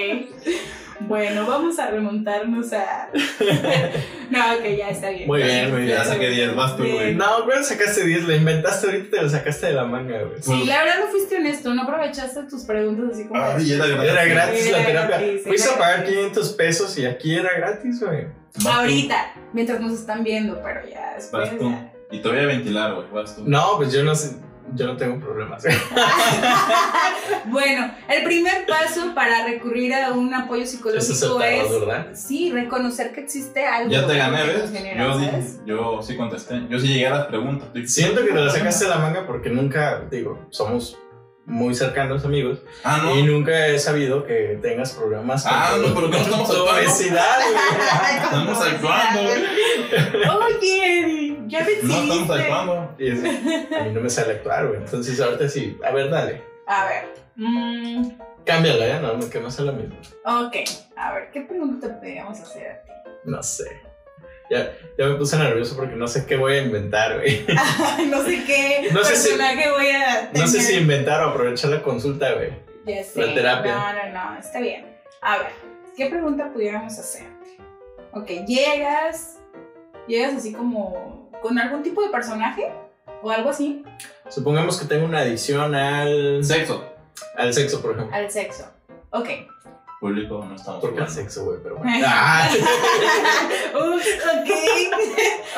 Speaker 4: Bueno, vamos a remontarnos a. *laughs* no, ok, ya está bien.
Speaker 1: Muy bien, muy bien.
Speaker 2: Ya saqué 10, vas tú, güey.
Speaker 1: No, güey, sacaste 10, lo inventaste ahorita, te lo sacaste de la manga, güey.
Speaker 4: Sí, la verdad no fuiste honesto, no aprovechaste tus preguntas así como.
Speaker 2: Ay, era gratis.
Speaker 1: Era gratis la
Speaker 4: Era
Speaker 1: terapia. Fuiste a pagar
Speaker 4: gratis.
Speaker 1: 500 pesos y aquí era gratis, güey.
Speaker 4: Ahorita, mientras nos están viendo, pero ya después.
Speaker 2: Vas tú.
Speaker 4: ya.
Speaker 2: Y te voy a ventilar, güey. Vas tú.
Speaker 1: No, pues yo no sé, yo no tengo problemas. *laughs*
Speaker 4: bueno, el primer paso para recurrir a un apoyo
Speaker 1: es
Speaker 4: psicológico es.
Speaker 1: aceptado, ¿verdad?
Speaker 4: Sí, reconocer que existe algo.
Speaker 2: Ya te gané, ¿ves?
Speaker 4: genera,
Speaker 2: Yo, dije,
Speaker 4: ¿sabes?
Speaker 2: yo sí contesté. Yo sí llegué a las preguntas.
Speaker 1: Siento que te lo sacaste de la manga porque nunca, digo, somos muy cercanos amigos
Speaker 2: Ah, no.
Speaker 1: y nunca he sabido que tengas problemas con
Speaker 2: Ah, no, pero ¿cómo estamos *laughs*
Speaker 1: tu
Speaker 2: actuando?
Speaker 1: obesidad, güey.
Speaker 2: Estamos actuando.
Speaker 4: Oye, ya me
Speaker 2: No estamos actuando.
Speaker 1: Y es- *laughs* a mí no me sale actuar, güey. Entonces ahorita sí, a ver, dale.
Speaker 4: A ver. mm,
Speaker 1: Cámbiala, ya, no, no, que no sea lo mismo.
Speaker 4: ok. A ver, ¿qué pregunta podríamos hacer a ti?
Speaker 1: No sé. Ya, ya me puse nervioso porque no sé qué voy a inventar, güey. *laughs*
Speaker 4: No sé qué *laughs*
Speaker 1: No sé si-
Speaker 4: personaje voy a
Speaker 1: No sé si inventar o aprovechar la consulta, güey.
Speaker 4: Ya sé.
Speaker 1: La terapia.
Speaker 4: No, no, no, está bien. A ver, ¿qué pregunta pudiéramos hacer? Ok, llegas, llegas así como con algún tipo de personaje o algo así
Speaker 1: Supongamos que tengo una adicción al,
Speaker 2: Sexo.
Speaker 1: al sexo, por ejemplo.
Speaker 4: al sexo. Ok.
Speaker 2: Público, no estamos
Speaker 1: ¿Por qué al sexo, güey? Pero *laughs* bueno. Ah, *laughs*
Speaker 4: Ups, ok.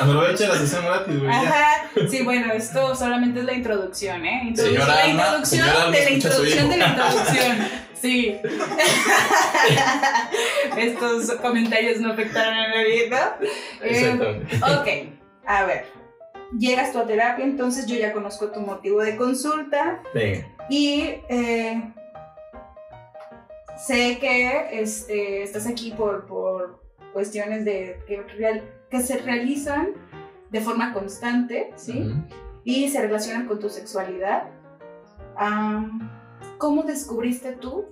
Speaker 4: *laughs*
Speaker 2: Aprovecha la sesión gratis, güey.
Speaker 4: Ajá. Sí, bueno, esto solamente es la introducción, ¿eh? Introducción-
Speaker 2: Señora
Speaker 4: la introducción
Speaker 2: Alma,
Speaker 4: de la introducción de la introducción. Sí. Estos comentarios no afectaron a nadie, ¿no? Eh,
Speaker 1: Exactamente.
Speaker 4: ok, a ver. Llegas tú a terapia, entonces yo ya conozco tu motivo de consulta
Speaker 1: Venga.
Speaker 4: y eh, sé que este, estás aquí por, por cuestiones de, que, real- que se realizan de forma constante, ¿sí? Y se relacionan con tu sexualidad. Am, ¿Cómo descubriste tú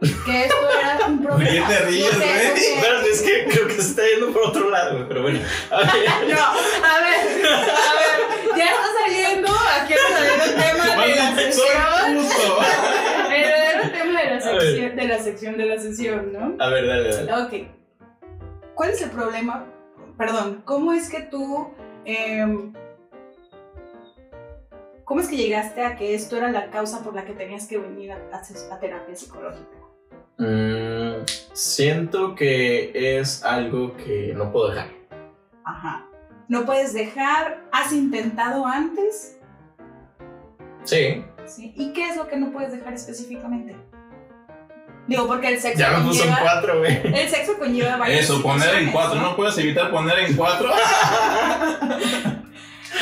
Speaker 4: que esto era un problema?
Speaker 2: ¿De qué te ríes, güey?
Speaker 1: es que creo que se está yendo por otro lado, güey, pero bueno. A ver.
Speaker 4: No, a ver, a ver, ya está saliendo aquí el verdadero tema de la
Speaker 2: justo.
Speaker 4: El verdadero tema de la sección de la sección de la sesión, ¿no?
Speaker 1: A ver, dale, dale.
Speaker 4: Ok. ¿Cuál es el problema? Perdón, ¿cómo es que tú... em, ¿Cómo es que llegaste a que esto era la causa por la que tenías que venir a, a- a terapia psicológica?
Speaker 1: Mm, siento que es algo que no puedo dejar.
Speaker 4: Ajá. ¿No puedes dejar? ¿Has intentado antes?
Speaker 1: Sí.
Speaker 4: ¿Sí? ¿Y qué es lo que no puedes dejar específicamente? Digo, porque el sexo
Speaker 1: Ya me puso en cuatro, güey.
Speaker 4: El sexo conlleva varias
Speaker 2: Eso, poner en cuatro.
Speaker 4: ¿no?
Speaker 2: No puedes evitar poner en cuatro. *laughs*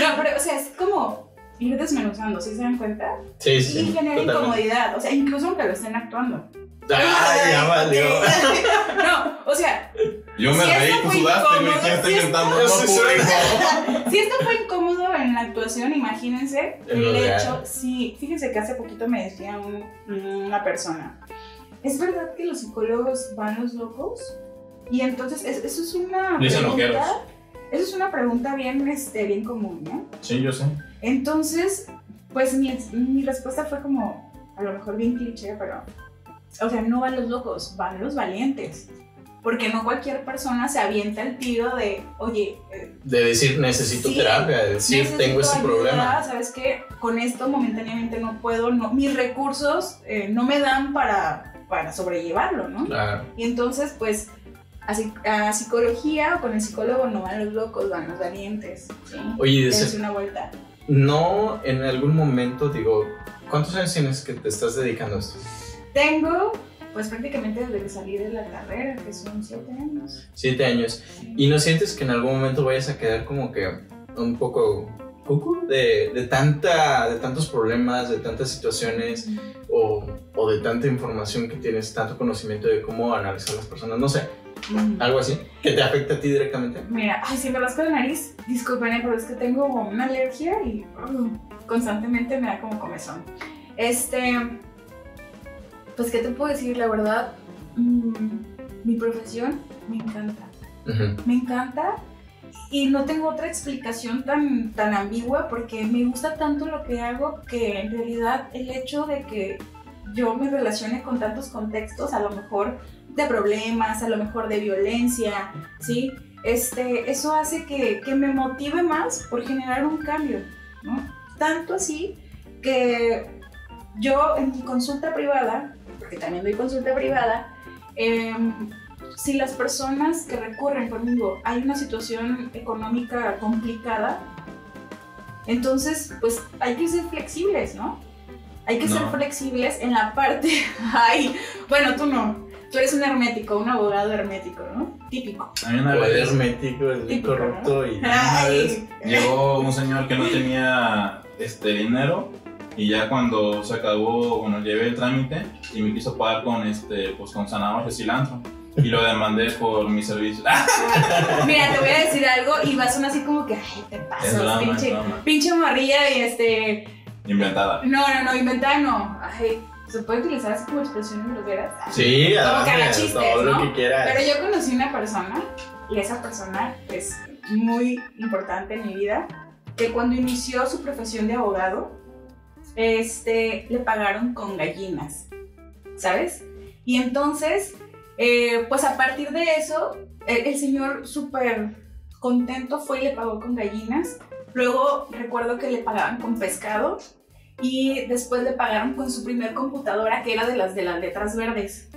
Speaker 4: No, pero, o sea, es como ir desmenuzando, ¿sí se dan cuenta?
Speaker 1: Sí, sí.
Speaker 4: Y genera
Speaker 1: totalmente.
Speaker 4: incomodidad, o sea, incluso aunque lo estén actuando.
Speaker 1: Ay, ya valió. *laughs*
Speaker 4: No, o sea,
Speaker 2: Yo me
Speaker 4: Si
Speaker 2: reí, tú sudaste, güey. ¿Quién está intentando? No, público. *laughs*
Speaker 4: si esto fue incómodo en la actuación, imagínense
Speaker 1: En
Speaker 4: el hecho. Sí, fíjense que hace poquito me decía un- una persona. ¿Es verdad que los psicólogos van los locos? Y entonces, es- eso es una
Speaker 2: Dicen loqueros.
Speaker 4: Eso es una pregunta bien, este, bien común, ¿no?
Speaker 2: Sí, yo sé.
Speaker 4: Entonces, pues mi, mi respuesta fue como, a lo mejor bien cliché, pero, o sea, no van los locos, van los valientes. Porque no cualquier persona se avienta el tiro de, oye, eh,
Speaker 1: De decir necesito
Speaker 4: Sí,
Speaker 1: terapia, de decir
Speaker 4: necesito
Speaker 1: tengo ese
Speaker 4: ayuda,
Speaker 1: problema.
Speaker 4: ¿Sabes qué? Con esto momentáneamente no puedo, no, mis recursos eh, no me dan para, para sobrellevarlo, ¿no?
Speaker 1: Claro.
Speaker 4: Y entonces, pues, a, a psicología o con el psicólogo no van los locos, van los valientes. ¿sí?
Speaker 1: Oye, dice,
Speaker 4: una vuelta.
Speaker 1: no en algún momento digo, ¿cuántos años tienes que te estás dedicando a esto?
Speaker 4: Tengo, pues prácticamente desde que salí de la carrera, que son siete años.
Speaker 1: Siete años. ¿Y no sientes que en algún momento vayas a quedar como que un poco cucu de, de, tanta, de tantos problemas, de tantas situaciones o, o de tanta información que tienes, tanto conocimiento de cómo analizar las personas? No sé,
Speaker 4: Mm.
Speaker 1: algo así, que te afecta a ti directamente.
Speaker 4: Mira, ay, si me rasco la nariz, discúlpenme, pero es que tengo una alergia y uh, constantemente me da como comezón. Este, pues, ¿qué te puedo decir? La verdad, mm, mi profesión me encanta. Me encanta y no tengo otra explicación tan, tan ambigua porque me gusta tanto lo que hago que en realidad el hecho de que yo me relacione con tantos contextos, a lo mejor de problemas, a lo mejor de violencia, ¿sí? Este, eso hace que, que me motive más por generar un cambio, ¿no? Tanto así que yo en mi consulta privada, porque también doy consulta privada, em, si las personas que recurren conmigo hay una situación económica complicada, entonces pues hay que ser flexibles, ¿no? Hay que ser
Speaker 2: No.
Speaker 4: flexibles en la parte, *laughs* ay, bueno, tú no, tú eres un hermético, un abogado hermético, ¿no? Típico.
Speaker 2: A mí una vez
Speaker 1: hermético, el
Speaker 4: Típico,
Speaker 1: corrupto y...
Speaker 2: una vez llegó un señor que no tenía este dinero Y ya cuando se acabó, bueno, llevé el trámite y me quiso pagar con, este, pues, con zanahoria y cilantro. Y lo demandé por mi servicio. *laughs*
Speaker 4: Mira, te voy a decir algo y va a sonar así como que, ay, te
Speaker 2: Es
Speaker 4: pasas,
Speaker 2: es
Speaker 4: pinche, pinche morrilla y este.
Speaker 2: Inventada.
Speaker 4: No, no, no, inventar no. Ay, ¿se puede utilizar así como expresiones groseras?
Speaker 1: Sí,
Speaker 4: Como que chistes,
Speaker 1: todo lo
Speaker 4: ¿no?
Speaker 1: que quieras.
Speaker 4: Pero yo conocí una persona, y esa persona es muy importante en mi vida, que cuando inició su profesión de abogado, este, le pagaron con gallinas, ¿sabes? Y entonces, eh, pues a partir de eso, el, el señor súper contento fue y le pagó con gallinas. Luego recuerdo que le pagaban con pescado y después le pagaron con su primer computadora que era de las de las letras verdes.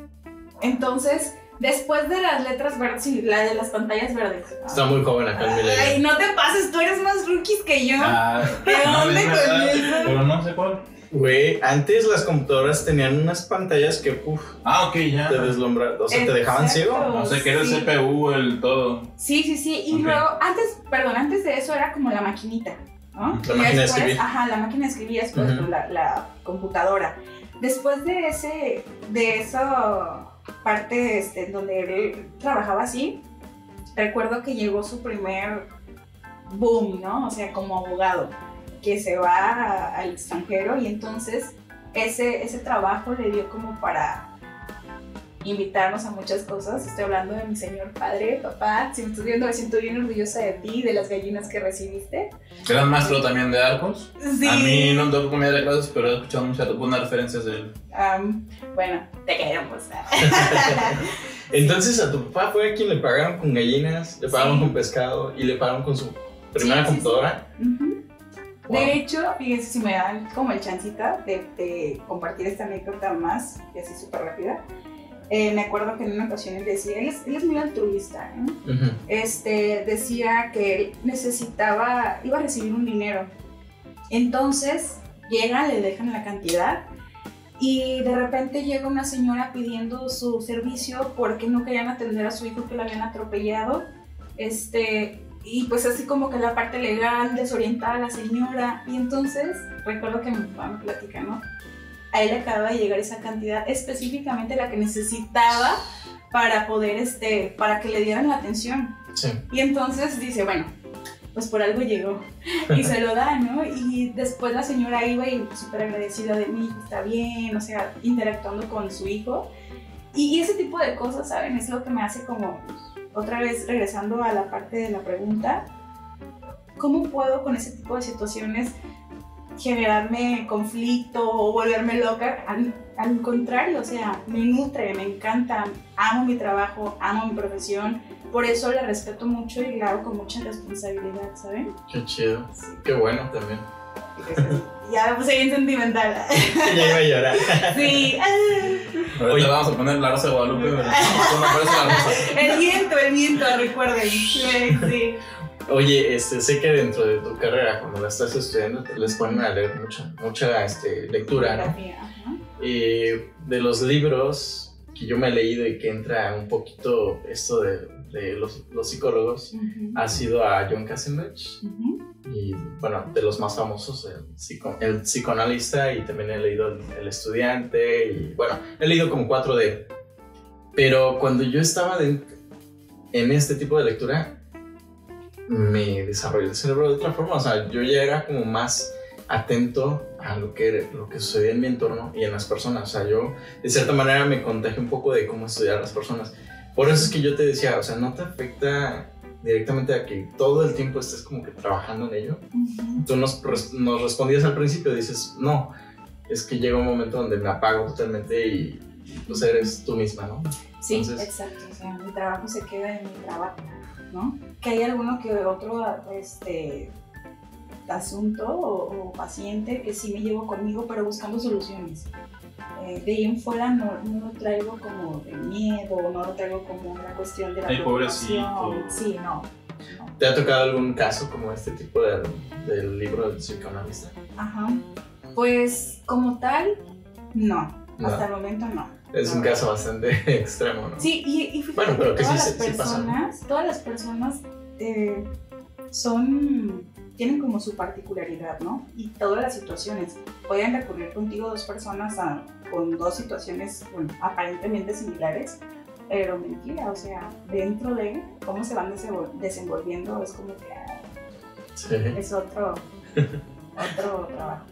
Speaker 4: Entonces, después de las letras verdes, sí, la de las pantallas verdes.
Speaker 1: Está muy joven acá el milenio.
Speaker 4: Ay, no te pases, tú eres más rookies que yo.
Speaker 2: Ah,
Speaker 4: ¿De dónde
Speaker 2: verdad,
Speaker 4: con eso?
Speaker 2: Pero no sé cuál.
Speaker 1: Güey, antes las computadoras tenían unas pantallas que, uff,
Speaker 2: Ah, ok, ya.
Speaker 1: te deslumbraban, o sea, te dejaban
Speaker 4: Exacto.
Speaker 1: ciego.
Speaker 2: No sé qué era el
Speaker 4: Sí.
Speaker 2: CPU, el todo.
Speaker 4: Sí, sí, sí. Y
Speaker 2: Ok.
Speaker 4: luego, antes, perdón, antes de eso era como la maquinita, ¿no?
Speaker 1: La
Speaker 4: Y
Speaker 1: máquina de
Speaker 4: después-
Speaker 1: escribir.
Speaker 4: Ajá, la máquina de escribir después la, la computadora. Después de ese, de esa parte este, donde él trabajaba así, recuerdo que llegó su primer boom, ¿no? O sea, como abogado, que se va a- al extranjero y entonces ese, ese trabajo le dio como para invitarnos a muchas cosas. Estoy hablando de mi señor padre, papá. Si me estás viendo, me siento bien orgullosa de ti, de las gallinas que recibiste.
Speaker 2: Gran maestro también de arcos.
Speaker 4: Sí.
Speaker 2: A mí no me tocó comida de clases, pero he escuchado muchas buenas referencias de él.
Speaker 4: Am, bueno, te queremos. *laughs* *laughs*
Speaker 1: Entonces a tu papá fue a quien le pagaron con gallinas, le pagaron
Speaker 4: Sí.
Speaker 1: con pescado y le pagaron con su primera
Speaker 4: Sí, sí, sí.
Speaker 1: computadora.
Speaker 4: Ujú.
Speaker 1: Wow.
Speaker 4: De hecho, fíjense si me dan como el chancita de, de compartir esta anécdota más, y así súper rápida. Eh, me acuerdo que en una ocasión él decía, él es, él es muy altruista, ¿eh? Este, decía que él necesitaba, iba a recibir un dinero. Entonces llega, le dejan la cantidad y de repente llega una señora pidiendo su servicio porque no querían atender a su hijo que lo habían atropellado. Este, y pues así como que la parte legal desorientada a la señora. Y entonces recuerdo que mi papá me platica, ¿no? A él le acaba de llegar esa cantidad, específicamente la que necesitaba para poder, este, para que le dieran la atención.
Speaker 1: Sí.
Speaker 4: Y entonces dice, bueno, pues por algo llegó. Y se lo da, ¿no? Y después la señora iba y súper agradecida de mí, está bien, o sea, interactuando con su hijo. Y, y ese tipo de cosas, ¿saben? Es lo que me hace como, otra vez regresando a la parte de la pregunta, ¿cómo puedo con ese tipo de situaciones generarme conflicto o volverme loca? Al, al contrario, o sea, me nutre, me encanta, amo mi trabajo, amo mi profesión, por eso la respeto mucho y la hago con mucha responsabilidad, ¿saben?
Speaker 1: Qué chido.
Speaker 4: Sí.
Speaker 1: Qué bueno también. *laughs*
Speaker 4: ya me puse bien sentimental.
Speaker 1: ya iba a llorar. *laughs*
Speaker 4: sí.
Speaker 2: Ahorita vamos a poner la rosa de Guadalupe, ¿verdad? *laughs* Cuando aparece la rosa.
Speaker 4: El viento, el viento, recuerden. Sí, sí.
Speaker 1: Oye, este, sé que dentro de tu carrera, cuando la estás estudiando, te les ponen a leer mucha, mucha este, lectura, ¿no? Eh, de los libros que yo me he leído y que entra un poquito esto de, de los, los psicólogos,
Speaker 4: Ujú.
Speaker 1: ha sido a John Kassenbach
Speaker 4: Ujú.
Speaker 1: y bueno, de los más famosos, el, psico- el psicoanalista y también he leído el, el estudiante y bueno, he leído como cuatro de. Pero cuando yo estaba de- en este tipo de lectura, me desarrolló el cerebro de otra forma, o sea, yo ya era como más atento a lo que, lo que sucedía en mi entorno y en las personas, o sea, yo de cierta manera me contagié un poco de cómo estudiar a las personas. Por eso es que yo te decía, o sea, no te afecta directamente a que todo el tiempo estés como que trabajando en ello.
Speaker 4: Ujú.
Speaker 1: Tú nos, res- nos respondías al principio, dices, no, es que llega un momento donde me apago totalmente y y, pues eres tú misma, ¿no?
Speaker 4: Sí,
Speaker 1: Entonces-
Speaker 4: exacto. O sea, mi trabajo se queda en mi trabajo, ¿no? Que hay alguno que otro este, asunto o, o paciente que sí me llevo conmigo, pero buscando soluciones. Eh, de ahí en fuera no, no lo traigo como de miedo, no lo traigo como una cuestión de la
Speaker 2: Ay, pobrecito.
Speaker 4: Sí, no. no.
Speaker 1: ¿Te ha tocado algún caso como este tipo de- del libro del psicoanalista?
Speaker 4: Ajá. Pues como tal, no.
Speaker 1: No.
Speaker 4: Hasta el momento no.
Speaker 1: Es un caso bastante *laughs* extremo, ¿no?
Speaker 4: Sí, y, y fíjate
Speaker 1: Bueno, pero
Speaker 4: que todas
Speaker 1: sí
Speaker 4: las personas, todas las personas eh, son tienen como su particularidad, ¿no? Y todas las situaciones. Pueden recurrir contigo dos personas a- con dos situaciones bueno, aparentemente similares, pero mentira, o sea, dentro de cómo se van desenvol- desenvolviendo es como que ah,
Speaker 1: Sí.
Speaker 4: es otro, *laughs* otro trabajo.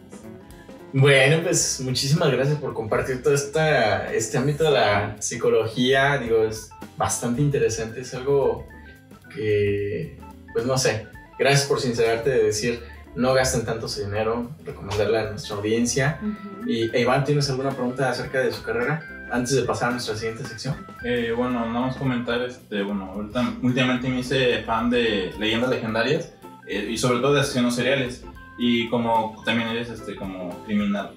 Speaker 1: Bueno, pues muchísimas gracias por compartir todo esta, este ámbito de la psicología. Digo, es bastante interesante, es algo que, pues no sé, gracias por sincerarte de decir, no gasten tanto su dinero, recomendarle a nuestra audiencia. Y e Iván, ¿tienes alguna pregunta acerca de su carrera antes de pasar a nuestra siguiente sección?
Speaker 2: Eh, bueno, nada más comentar, este, bueno, ahorita últimamente me hice fan de leyendas legendarias eh, y sobre todo de asesinos seriales. Y como también eres este, como criminal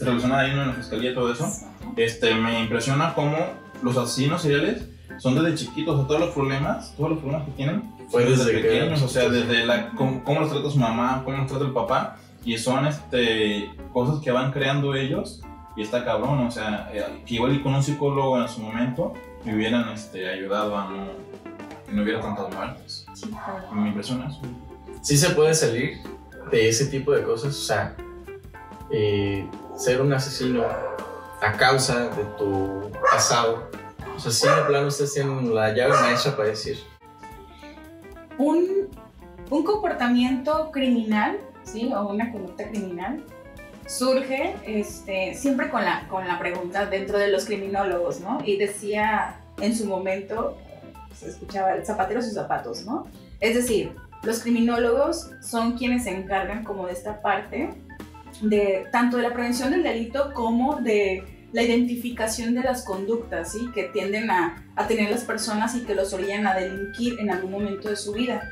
Speaker 2: relacionado ahí en la fiscalía y todo eso, este, me impresiona cómo los asesinos seriales son desde chiquitos, o sea, todos los problemas, todos los problemas que tienen,
Speaker 1: Fue
Speaker 2: desde,
Speaker 1: desde que
Speaker 2: pequeños, o sea, desde la, cómo, cómo los trata su mamá, cómo los trata el papá, y son este, cosas que van creando ellos, y está cabrón, o sea, eh, que igual y con un psicólogo en su momento me hubieran este, ayudado a no, que no hubiera tantas muertes.
Speaker 4: Sí, claro.
Speaker 2: Me impresiona eso.
Speaker 1: sí se puede salir de ese tipo de cosas, o sea, eh, ser un asesino a causa de tu pasado. O sea, sí, de plano ustedes tienen la llave maestra para decir,
Speaker 4: un, un comportamiento criminal, ¿sí? O una conducta criminal surge este, siempre con la, con la pregunta dentro de los criminólogos, ¿no? Y decía en su momento, se escuchaba el zapatero sus zapatos, ¿no? Es decir, los criminólogos son quienes se encargan como de esta parte de tanto de la prevención del delito como de la identificación de las conductas, ¿sí? Que tienden a, a tener las personas y que los orillan a delinquir en algún momento de su vida.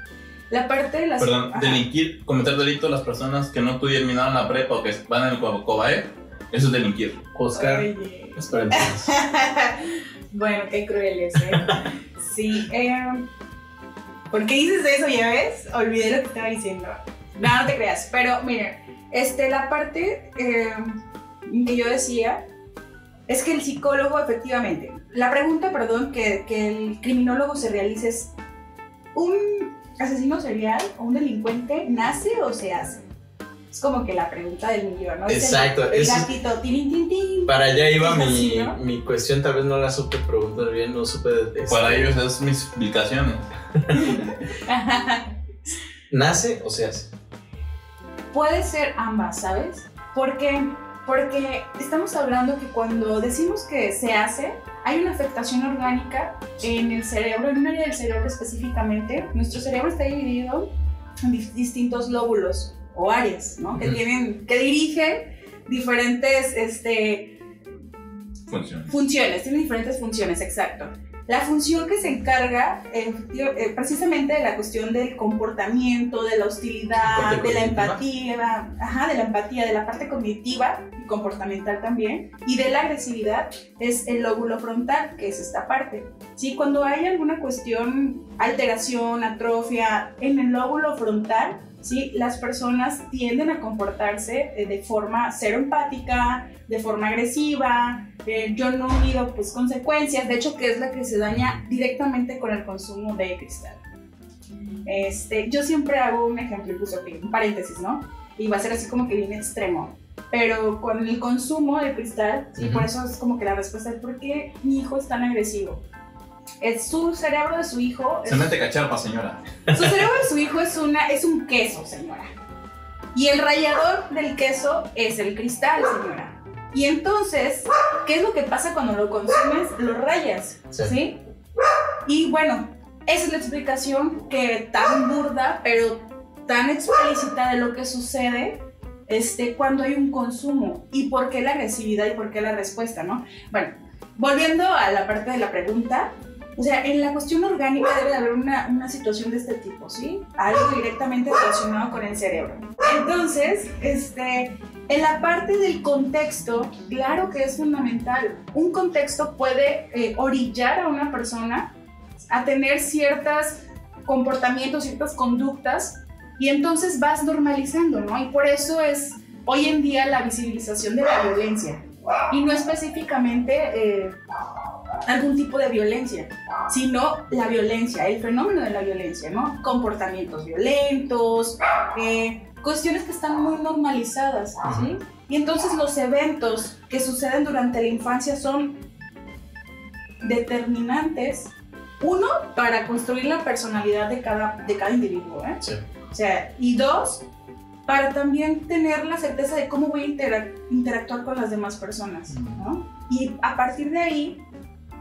Speaker 4: La parte de las...
Speaker 2: Perdón,
Speaker 4: Ajá.
Speaker 2: delinquir, cometer delito las personas que no terminaron la prepa o que van en el Co- COBAE, eso es delinquir.
Speaker 1: Oscar,
Speaker 4: Oye.
Speaker 1: espera entonces. *laughs*
Speaker 4: bueno, qué crueles, ¿eh? Sí, eh, ¿por qué dices eso, ya ves? Olvidé lo que estaba diciendo. No, no te creas, pero miren, este, la parte eh, que yo decía es que el psicólogo, efectivamente, la pregunta, perdón, que, que el criminólogo se realiza es, ¿un asesino serial o un delincuente nace o se hace? Es como que la pregunta del millón, ¿no? Es el-
Speaker 1: Exacto,
Speaker 4: El,
Speaker 1: eso-
Speaker 4: gatito, tin, tin, tin.
Speaker 1: Para allá iba mi,
Speaker 4: así, ¿no?
Speaker 1: mi cuestión, tal vez no la supe preguntar bien, no supe...
Speaker 2: Para ellos es mis explicaciones.
Speaker 1: ¿Nace o se hace?
Speaker 4: Puede ser ambas, ¿sabes? Porque, porque estamos hablando que cuando decimos que se hace, hay una afectación orgánica en el cerebro, en un área del cerebro específicamente. Nuestro cerebro está dividido en dis- distintos lóbulos o áreas, ¿no? Que
Speaker 1: Ujú.
Speaker 4: tienen, que dirigen diferentes, este,
Speaker 2: Funciona.
Speaker 4: funciones, tiene diferentes funciones, exacto. La función que se encarga eh, eh, precisamente de la cuestión del comportamiento, de la hostilidad, de la empatía, ajá, de la empatía, de la parte cognitiva y comportamental también, y de la agresividad es el lóbulo frontal, que es esta parte. ¿sí? Cuando hay alguna cuestión, alteración, atrofia en el lóbulo frontal, ¿sí? las personas tienden a comportarse eh, de forma cero empática, de forma agresiva, eh, yo no mido pues, consecuencias, de hecho que es la que se daña directamente con el consumo de cristal. Este, yo siempre hago un ejemplo, aquí, un paréntesis, ¿no? Y va a ser así como que bien extremo. Pero con el consumo de cristal, y por eso es como que la respuesta es ¿por qué mi hijo es tan agresivo? Es su cerebro de su hijo.
Speaker 2: Se mete cacharpa, señora.
Speaker 4: su cerebro de su hijo es, una, es un queso, señora. Y el rallador del queso es el cristal, señora. Y entonces, ¿qué es lo que pasa cuando lo consumes? Lo rayas,
Speaker 1: Sí.
Speaker 4: ¿sí? Y bueno, esa es la explicación que tan burda, pero tan explícita de lo que sucede este, cuando hay un consumo. Y por qué la agresividad y por qué la respuesta, ¿no? Bueno, volviendo a la parte de la pregunta, o sea, en la cuestión orgánica debe de haber una, una situación de este tipo, ¿sí? Algo directamente relacionado con el cerebro. Entonces, este, en la parte del contexto, claro que es fundamental. Un contexto puede eh, orillar a una persona a tener ciertos comportamientos, ciertas conductas, y entonces vas normalizando, ¿no? Y por eso es hoy en día la visibilización de la violencia. Y no específicamente eh, algún tipo de violencia, sino la violencia, el fenómeno de la violencia, ¿no? Comportamientos violentos, eh, cuestiones que están muy normalizadas, ¿sí? Y entonces los eventos que suceden durante la infancia son determinantes, uno, para construir la personalidad de cada, de cada individuo, ¿eh?
Speaker 1: Sí.
Speaker 4: O sea, y dos, para también tener la certeza de cómo voy a interac- interactuar con las demás personas, ¿no? Y a partir de ahí,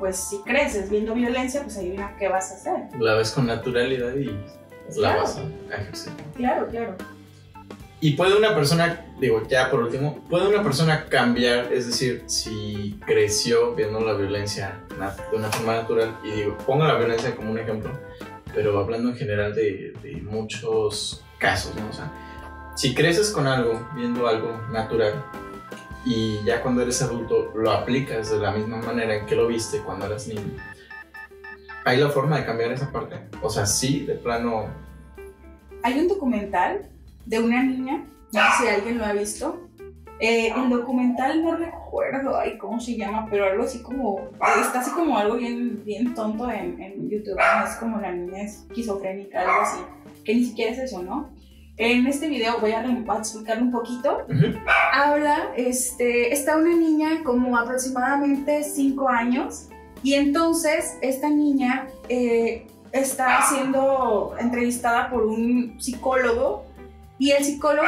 Speaker 4: pues si creces viendo violencia, pues adivina qué vas a hacer.
Speaker 1: La ves con naturalidad y la
Speaker 4: Claro.
Speaker 1: vas a ejercer.
Speaker 4: Claro, claro.
Speaker 1: Y puede una persona, digo, ya por último, puede una persona cambiar, es decir, si creció viendo la violencia de una forma natural, y digo, pongo la violencia como un ejemplo, pero hablando en general de, de muchos casos, ¿no? O sea, si creces con algo, viendo algo natural, y ya cuando eres adulto lo aplicas de la misma manera en que lo viste cuando eras niño, ¿hay la forma de cambiar esa parte? O sea, sí, de plano,
Speaker 4: Hay un documental de una niña, no sé si alguien lo ha visto. Eh, el documental no recuerdo ay, cómo se llama, pero algo así como. Está así como algo bien, bien tonto en, en YouTube. ¿no? Es como la niña esquizofrénica, algo así. Que ni siquiera es eso, ¿no? En este video voy a, a explicar un poquito.
Speaker 1: ujú,
Speaker 4: habla, este, está una niña como aproximadamente 5 años y entonces esta niña eh, está siendo entrevistada por un psicólogo y el psicólogo,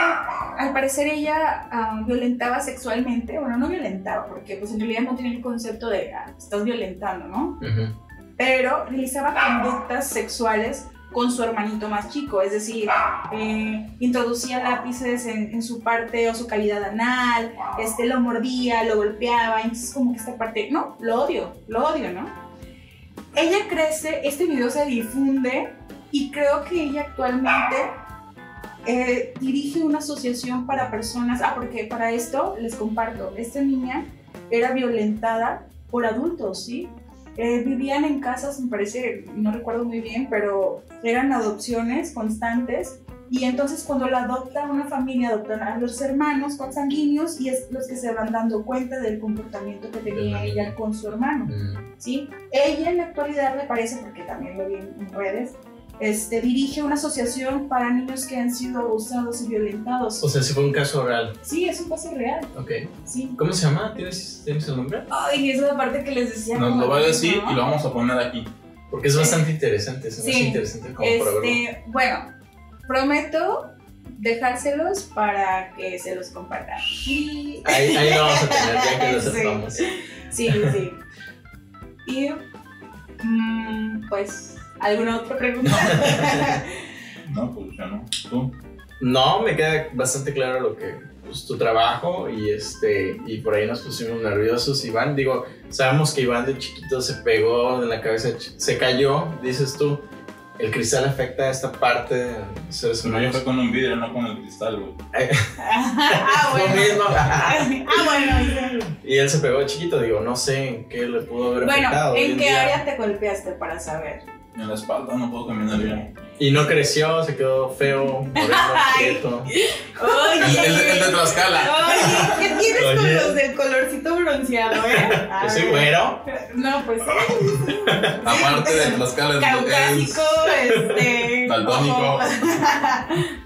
Speaker 4: al parecer ella ah, violentaba sexualmente, bueno, no violentaba porque pues en realidad no tiene el concepto de ah, estás violentando, ¿no?
Speaker 1: ujú.
Speaker 4: pero realizaba conductas sexuales con su hermanito más chico, es decir, eh, introducía lápices en, su parte o su cavidad anal, este, lo mordía, lo golpeaba, entonces como que esta parte, no, lo odio, lo odio, ¿no? Ella crece, este video se difunde y creo que ella actualmente eh, dirige una asociación para personas, ah, porque para esto les comparto, esta niña era violentada por adultos, ¿sí? Eh, vivían en casas, me parece, no recuerdo muy bien, pero eran adopciones constantes. Y entonces cuando la adopta una familia, adoptan a los hermanos consanguíneos y es los que se van dando cuenta del comportamiento que tenía
Speaker 1: la
Speaker 4: ella con su hermano.
Speaker 1: Mm.
Speaker 4: ¿sí? Ella en la actualidad me parece, porque también lo vi en redes, este, dirige una asociación para niños que han sido abusados y violentados.
Speaker 1: O sea, si fue un caso real.
Speaker 4: Sí, es un caso real,
Speaker 1: Ok.
Speaker 4: sí.
Speaker 1: ¿Cómo se llama? ¿Tienes, ¿tienes el nombre?
Speaker 4: Ay, esa es la parte que les decía.
Speaker 2: Nos lo va a decir y lo vamos a poner aquí.
Speaker 1: Porque es bastante interesante, se me hace
Speaker 4: Sí.
Speaker 1: interesante como para verlo.
Speaker 4: Este, bueno, prometo dejárselos para que se los compartan. Y...
Speaker 1: Ahí, ahí lo vamos a tener ya que lo
Speaker 4: Sí.
Speaker 1: sepamos.
Speaker 4: Sí, sí. Y mm, pues, ¿alguna otra pregunta? *laughs*
Speaker 2: No, pues ya no. Tú.
Speaker 1: No, me queda bastante claro lo que pues, tu trabajo y este y por ahí nos pusimos nerviosos. Iván, digo, sabemos que Iván de chiquito se pegó en la cabeza, se cayó, dices tú. El cristal afecta a esta parte de seres
Speaker 2: No, yo
Speaker 1: humanos.
Speaker 2: fue con un vidrio, no con el cristal, güey.
Speaker 4: ah,
Speaker 1: Lo
Speaker 4: bueno.
Speaker 1: mismo.
Speaker 4: Ah, bueno. *laughs*
Speaker 1: Y él se pegó de chiquito, digo, no sé en qué le pudo haber
Speaker 4: Bueno,
Speaker 1: afectado. hoy
Speaker 4: ¿en
Speaker 1: en
Speaker 4: qué
Speaker 1: día.
Speaker 4: área te golpeaste para saber?
Speaker 2: En la espalda no puedo caminar bien.
Speaker 1: Y no creció, se quedó feo, moreno, *laughs* quieto.
Speaker 4: Oye.
Speaker 2: El, el, el de Tlaxcala.
Speaker 4: Oye, ¿qué tienes
Speaker 1: Oye.
Speaker 4: con los del colorcito bronceado, eh? *laughs*
Speaker 1: Yo soy
Speaker 4: Ay.
Speaker 1: güero.
Speaker 4: No, pues *laughs*
Speaker 2: Aparte de Tlaxcala, es-
Speaker 4: caucásico, este.
Speaker 2: Daltónico.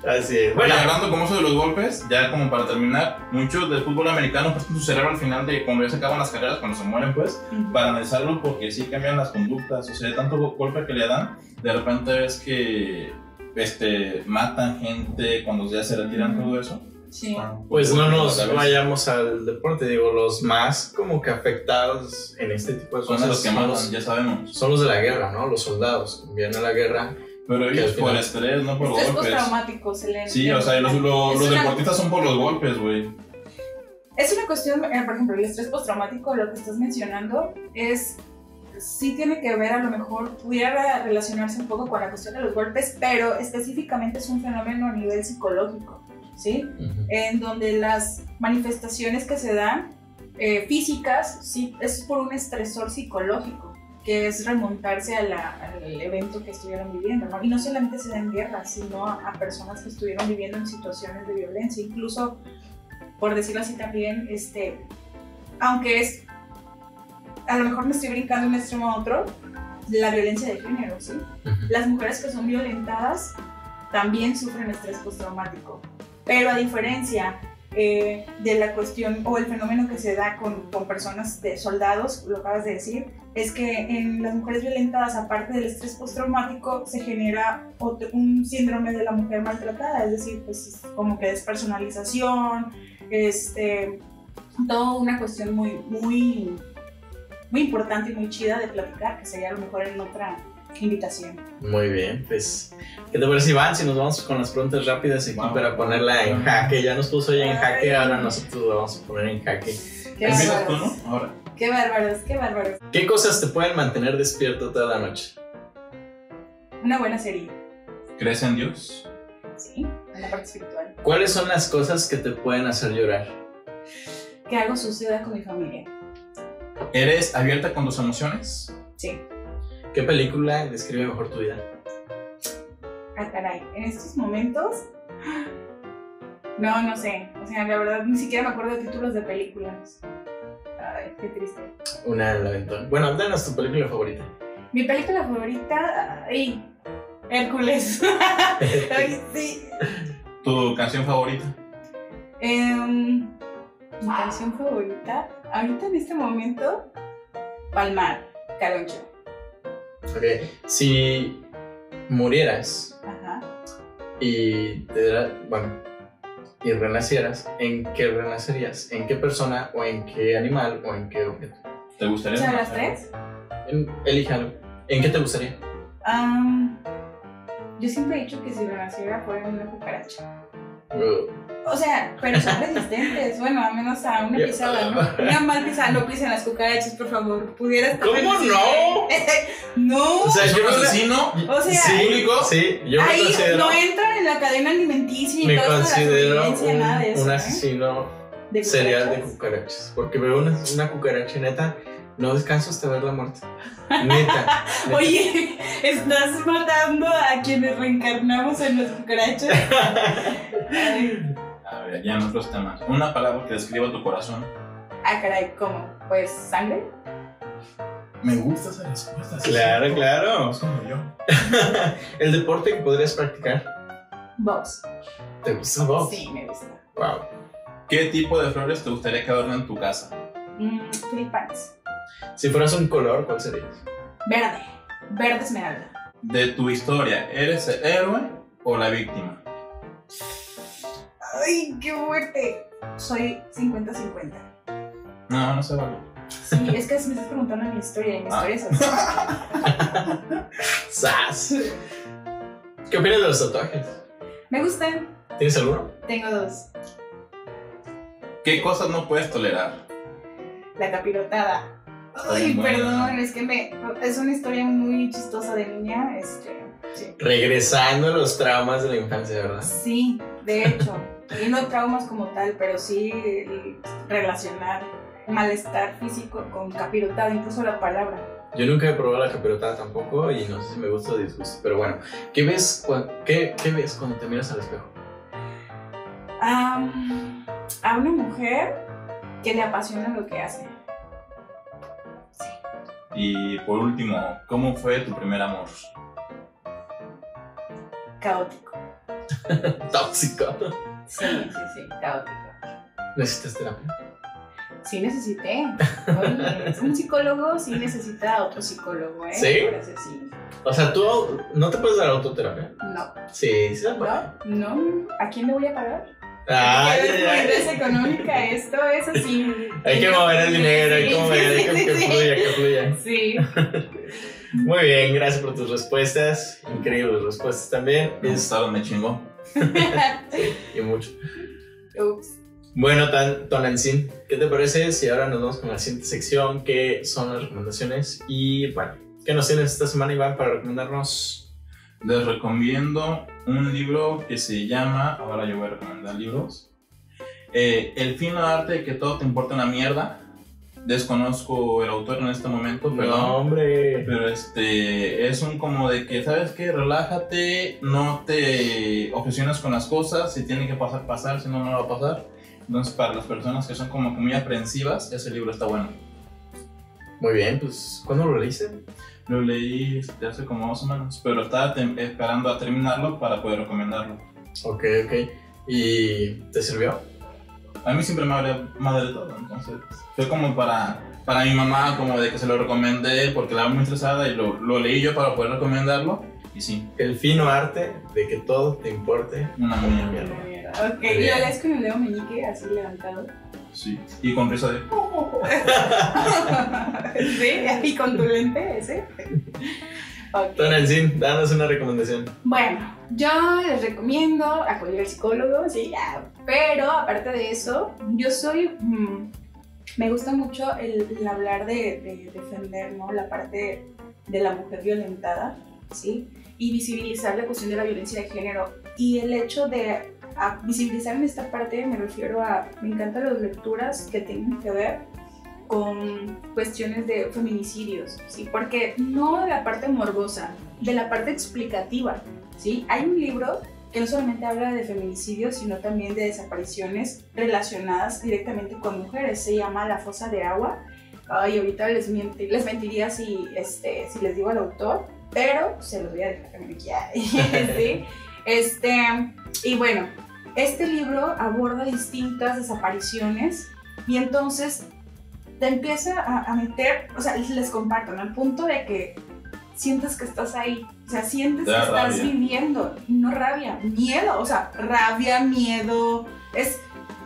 Speaker 1: Así es.
Speaker 2: Bueno,
Speaker 1: Bueno,
Speaker 2: hablando como eso de los golpes, ya como para terminar, muchos del fútbol americano pues su cerebro al final de cuando ya se acaban las carreras, cuando se mueren pues, para analizarlo porque sí cambian las conductas, o sea, de tanto go- golpe que le dan, de repente ves que este, matan gente cuando ya se retiran todo eso.
Speaker 4: Sí.
Speaker 1: pues no nos vayamos al deporte. Digo, los más como que afectados en este tipo de
Speaker 2: Son
Speaker 1: cosas
Speaker 2: los que
Speaker 1: son los,
Speaker 2: ya sabemos.
Speaker 1: son los de la guerra, ¿no? Los soldados que envían a la guerra.
Speaker 2: Pero ellos por
Speaker 1: final-
Speaker 2: estrés, no por
Speaker 4: Estrés
Speaker 2: golpes.
Speaker 4: postraumático se le
Speaker 2: Sí, o sea, los, los,
Speaker 4: una-
Speaker 2: deportistas son por los golpes, güey.
Speaker 4: Es una cuestión, eh, por ejemplo, el estrés postraumático, lo que estás mencionando, es. Sí tiene que ver, a lo mejor pudiera relacionarse un poco con la cuestión de los golpes, pero específicamente es un fenómeno a nivel psicológico, ¿sí? En donde las manifestaciones que se dan eh, físicas, sí, es por un estresor psicológico, que es remontarse a la- al evento que estuvieron viviendo, ¿no? Y no solamente se da en guerras, sino a, a personas que estuvieron viviendo en situaciones de violencia, incluso, por decirlo así también, este, aunque es a lo mejor me estoy brincando de un extremo a otro, la violencia de género, ¿sí? Las mujeres que son violentadas también sufren estrés postraumático. Pero a diferencia eh, de la cuestión o el fenómeno que se da con, con, personas de soldados, lo acabas de decir, es que en las mujeres violentadas, aparte del estrés postraumático, se genera un síndrome de la mujer maltratada, es decir, pues como que despersonalización, este, toda una cuestión muy, muy, muy importante y muy chida de platicar, que sería a lo mejor en otra invitación.
Speaker 1: Muy bien, pues, ¿qué te parece Iván? Si nos vamos con las preguntas rápidas aquí para ponerla en jaque. Ya nos puso ya en jaque, ahora nosotros lo vamos a poner en jaque.
Speaker 4: Qué bárbaros. Ahora. Qué bárbaros, qué bárbaros.
Speaker 1: ¿Qué cosas te pueden mantener despierto toda la noche?
Speaker 4: Una buena serie.
Speaker 2: ¿Crees en Dios?
Speaker 4: Sí, en la parte espiritual.
Speaker 1: ¿Cuáles son las cosas que te pueden hacer llorar?
Speaker 4: Que algo suceda con mi familia.
Speaker 2: ¿Eres abierta con tus emociones?
Speaker 4: Sí.
Speaker 1: ¿Qué película describe mejor tu vida?
Speaker 4: Ah, caray, en estos momentos. *gasps* No, no sé. O sea, la verdad, ni siquiera me acuerdo de títulos de películas. Ay, qué triste.
Speaker 1: Una del aventón. Bueno, danos tu película favorita.
Speaker 4: Mi película favorita. Ay, Hércules. *laughs* ay, sí. *laughs*
Speaker 2: ¿Tu canción favorita?
Speaker 4: Um, mi canción favorita. Ahorita en este momento. Palmar, Caloncho.
Speaker 1: Ok, si murieras y te bueno, y renacieras, ¿en qué renacerías? ¿En qué persona o en qué animal o en qué objeto?
Speaker 2: ¿Te gustaría?
Speaker 4: ¿Son las tres?
Speaker 1: elíjalo. ¿En qué te gustaría?
Speaker 4: yo siempre he dicho que si renaciera fuera una cucaracha. O sea, pero son resistentes. Bueno, a menos a una pisada, ¿no? Una mal pisada, no pisen las cucarachas, por favor. Pudieras
Speaker 1: ¿Cómo no? *laughs*
Speaker 4: no.
Speaker 1: O sea, yo
Speaker 2: no asesino.
Speaker 4: O sea,
Speaker 1: sí, sí, yo me
Speaker 4: ahí
Speaker 1: considero.
Speaker 4: no entran en la cadena alimenticia y
Speaker 1: me
Speaker 4: todo
Speaker 1: considero
Speaker 4: eso,
Speaker 1: un,
Speaker 4: nada de eso,
Speaker 1: un
Speaker 4: ¿eh?
Speaker 1: asesino
Speaker 4: ¿De
Speaker 1: serial de
Speaker 4: cucarachas?
Speaker 1: Porque veo una, una cucaracha neta, no descanso hasta verla muerta. Neta. *laughs* neta.
Speaker 4: Oye, estás matando a quienes reencarnamos en las cucarachas. *laughs*
Speaker 2: A ver, ya en otros temas. Una palabra que describa tu corazón.
Speaker 4: Ah, caray, ¿cómo? Pues sangre.
Speaker 2: Me gusta esa respuesta.
Speaker 1: Claro, claro.
Speaker 2: Es como yo. *laughs*
Speaker 1: El deporte que podrías practicar.
Speaker 4: Box.
Speaker 1: ¿Te gusta vos?
Speaker 4: Sí, me gusta.
Speaker 1: Wow.
Speaker 2: ¿Qué tipo de flores te gustaría que adornen tu casa?
Speaker 4: Mm, tulipanes.
Speaker 1: Si fueras un color, ¿cuál sería?
Speaker 4: Verde. Verde esmeralda.
Speaker 2: De tu historia, ¿eres el héroe o la víctima?
Speaker 4: Ay, qué fuerte. Soy 50-50.
Speaker 2: No, no se vale.
Speaker 4: Sí, es que si me estás preguntando mi historia y mi
Speaker 2: Ah.
Speaker 4: historia es así. *laughs*
Speaker 1: ¡Sas! ¿Qué opinas de los tatuajes?
Speaker 4: Me gustan.
Speaker 1: ¿Tienes alguno?
Speaker 4: Tengo dos.
Speaker 2: ¿Qué cosas no puedes tolerar?
Speaker 4: La capirotada. Ay, perdón, es que me. Es una historia muy chistosa de niña. Este. Sí.
Speaker 1: Regresando a los traumas de la infancia, ¿verdad?
Speaker 4: Sí, de hecho. Y no traumas como tal, pero sí el relacionar malestar físico con capirotada, incluso la palabra.
Speaker 1: Yo nunca he probado la capirotada tampoco y no sé si me gusta o disgusta. Pero bueno, ¿qué ves, qué, qué ves cuando te miras al espejo?
Speaker 4: Am, a una mujer que le apasiona lo que hace. Sí.
Speaker 2: Y por último, ¿cómo fue tu primer amor?
Speaker 4: Caótico. *laughs*
Speaker 1: Tóxico.
Speaker 4: Sí, sí, sí, caótico.
Speaker 1: ¿Necesitas terapia?
Speaker 4: Sí necesité. Oye, un psicólogo sí necesita a otro psicólogo, ¿eh?
Speaker 1: ¿Sí?
Speaker 4: Parece sí.
Speaker 1: O sea, tú no te puedes dar autoterapia.
Speaker 4: No,
Speaker 1: Sí, sí se puede.
Speaker 4: no, no. ¿A quién le voy a pagar?
Speaker 1: Ay,
Speaker 4: ¿Qué
Speaker 1: ay, ay.
Speaker 4: es económica esto? Es así.
Speaker 1: Hay que mover el dinero, hay que mover, hay que,
Speaker 4: sí,
Speaker 1: que fluya, que fluya.
Speaker 4: Sí.
Speaker 1: Muy bien, gracias por tus respuestas. Increíbles respuestas también.
Speaker 2: Me gustaron, me chingó. *laughs*
Speaker 1: y mucho.
Speaker 4: Ups.
Speaker 1: Bueno, Tan, Tonancin, ¿qué te parece si ahora nos vamos con la siguiente sección que son las recomendaciones? Y bueno, ¿qué nos tienes esta semana, Iván, para recomendarnos?
Speaker 2: Les recomiendo un libro que se llama, ahora yo voy a recomendar libros, eh, El fino arte de que todo te importa una mierda. Desconozco el autor en este momento, perdón.
Speaker 1: No, hombre.
Speaker 2: Pero este es un como de que, ¿sabes qué? Relájate, no te obsesiones con las cosas, si tiene que pasar, pasar, si no, no va a pasar. Entonces, para las personas que son como muy aprensivas, ese libro está bueno.
Speaker 1: Muy bien, pues, ¿cuándo lo leíste?
Speaker 2: Lo leí este, hace como dos semanas, pero estaba esperando a terminarlo para poder recomendarlo.
Speaker 1: Ok, ok. ¿Y te sirvió?
Speaker 2: A mí siempre me vale madre todo, entonces fue como para, para mi mamá, como de que se lo recomendé porque la muy estresada y lo, lo leí yo para poder recomendarlo. Y sí,
Speaker 1: El fino arte de que todo te importe.
Speaker 2: una
Speaker 1: Mierda.
Speaker 2: mierda.
Speaker 4: Ok, ¿y lo lees con el dedo meñique así levantado?
Speaker 2: Sí. Y con risa de. *laughs*
Speaker 4: ¿Sí? ¿Y con tu lente ese? *laughs* Ok.
Speaker 1: Don Elsin, danos una recomendación.
Speaker 4: Bueno, yo les recomiendo acudir al psicólogo, sí. Pero aparte de eso, yo soy. mm, me gusta mucho el, el hablar de, de defender ¿no? la parte de la mujer violentada, ¿sí? Y visibilizar la cuestión de la violencia de género. Y el hecho de visibilizar en esta parte me refiero a. Me encantan las lecturas que tienen que ver con cuestiones de feminicidios, ¿sí? Porque no de la parte morbosa, de la parte explicativa, ¿sí? Hay un libro que no solamente habla de feminicidios, sino también de desapariciones relacionadas directamente con mujeres. Se llama La Fosa de Agua. Ay, ahorita les, les mentiría si, este, si les digo al autor, pero se los voy a dejar también aquí. *laughs* ¿sí? Este, y bueno, este libro aborda distintas desapariciones y entonces te empieza a, a meter, o sea, les comparto, ¿no? Al punto de que sientes que estás ahí, o sea, sientes
Speaker 2: Te
Speaker 4: que estás
Speaker 2: rabia.
Speaker 4: viviendo, no rabia, miedo, o sea, rabia, miedo, es,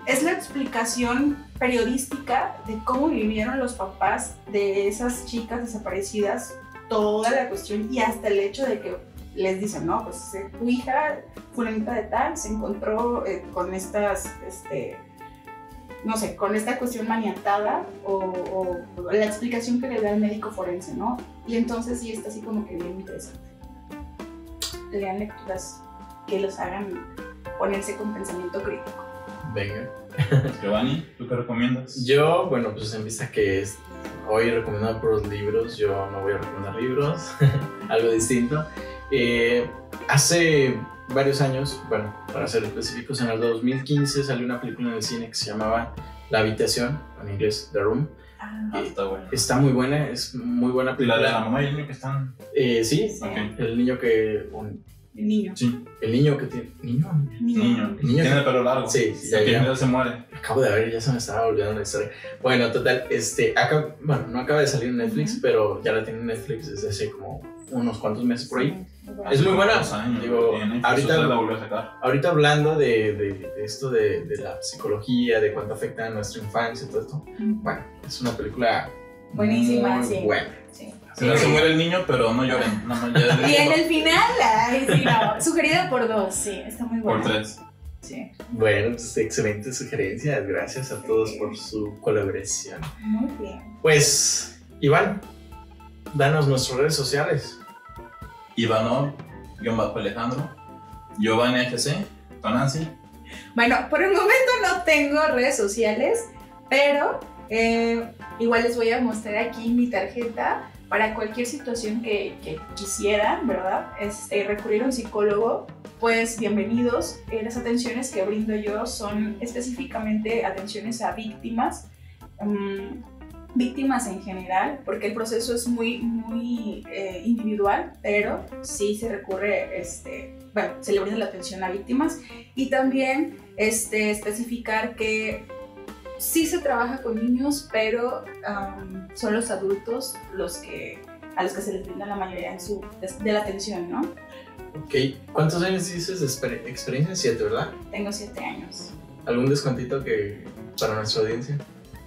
Speaker 4: es la explicación periodística de cómo vivieron los papás de esas chicas desaparecidas, toda la cuestión y hasta el hecho de que les dicen, no, pues eh, tu hija, fulanita de tal, se encontró eh, con estas, este, no sé, con esta cuestión maniatada o, o la explicación que le da el médico forense, ¿no? Y entonces sí está así como que bien interesante. Lean lecturas que los hagan ponerse con pensamiento crítico.
Speaker 1: Venga. *laughs*
Speaker 2: Giovanni, ¿tú qué recomiendas?
Speaker 1: Yo, bueno, pues en vista que es hoy recomendado por los libros, yo no voy a recomendar libros, *laughs* algo distinto. Eh, hace varios años, bueno, para ser específicos, en el 2015 salió una película en el cine que se llamaba La Habitación, en inglés The Room.
Speaker 2: Ah, está bueno.
Speaker 1: Está muy buena, es muy buena
Speaker 2: La de la
Speaker 1: película.
Speaker 2: mamá y el niño que están.
Speaker 1: Eh, sí, el niño que... un-
Speaker 4: El niño.
Speaker 2: Sí,
Speaker 1: el niño que tiene... ¿Niño?
Speaker 2: niño.
Speaker 1: Niño.
Speaker 2: Tiene el pelo largo.
Speaker 1: Sí, sí, ya,
Speaker 2: El primero se muere.
Speaker 1: Acabo de ver, ya se me estaba olvidando la historia. Bueno, total, este, acá, bueno, no acaba de salir en Netflix, pero ya la tiene en Netflix desde hace como unos cuantos meses por ahí.
Speaker 4: Sí, muy
Speaker 1: Es muy buena.
Speaker 2: Años,
Speaker 1: Digo, ahorita-
Speaker 2: la volvió a sacar.
Speaker 1: Ahorita hablando de, de- de esto de, de la psicología, de cuánto afecta a nuestra infancia y todo esto,
Speaker 4: bueno.
Speaker 1: bueno, es una película
Speaker 4: Buenísima,
Speaker 1: muy
Speaker 4: sí.
Speaker 1: buena.
Speaker 4: Sí.
Speaker 2: Se le muere el niño, pero no lloren. Ya
Speaker 4: Y en el final, ay, sí, no, sugerida por dos, sí, está muy
Speaker 2: Por
Speaker 4: buena.
Speaker 2: tres.
Speaker 4: Sí,
Speaker 1: Bueno, pues excelentes sugerencias, gracias a todos por su colaboración.
Speaker 4: muy bien.
Speaker 1: Pues, Iván, danos nuestras redes sociales.
Speaker 2: Ivanov, guion bajo Alejandro. Giovanni FC. Tonancy.
Speaker 4: Bueno, por el momento no tengo redes sociales, pero eh, igual les voy a mostrar aquí mi tarjeta para cualquier situación que, que quisieran, ¿verdad? Este, recurrir a un psicólogo, pues bienvenidos. Eh, las atenciones que brindo yo son específicamente atenciones a víctimas, mm, víctimas en general, porque el proceso es muy, muy eh, individual, pero sí se recurre, este, bueno, se le brinda la atención a víctimas y también este, especificar que sí se trabaja con niños, pero um, son los adultos los que a los que se les brinda la mayoría en su, de, de la atención, ¿no?
Speaker 1: Ok, ¿cuántos años dices de exper- experiencia? Siete, ¿verdad?
Speaker 4: Tengo siete años.
Speaker 1: ¿Algún descuentito que para nuestra audiencia?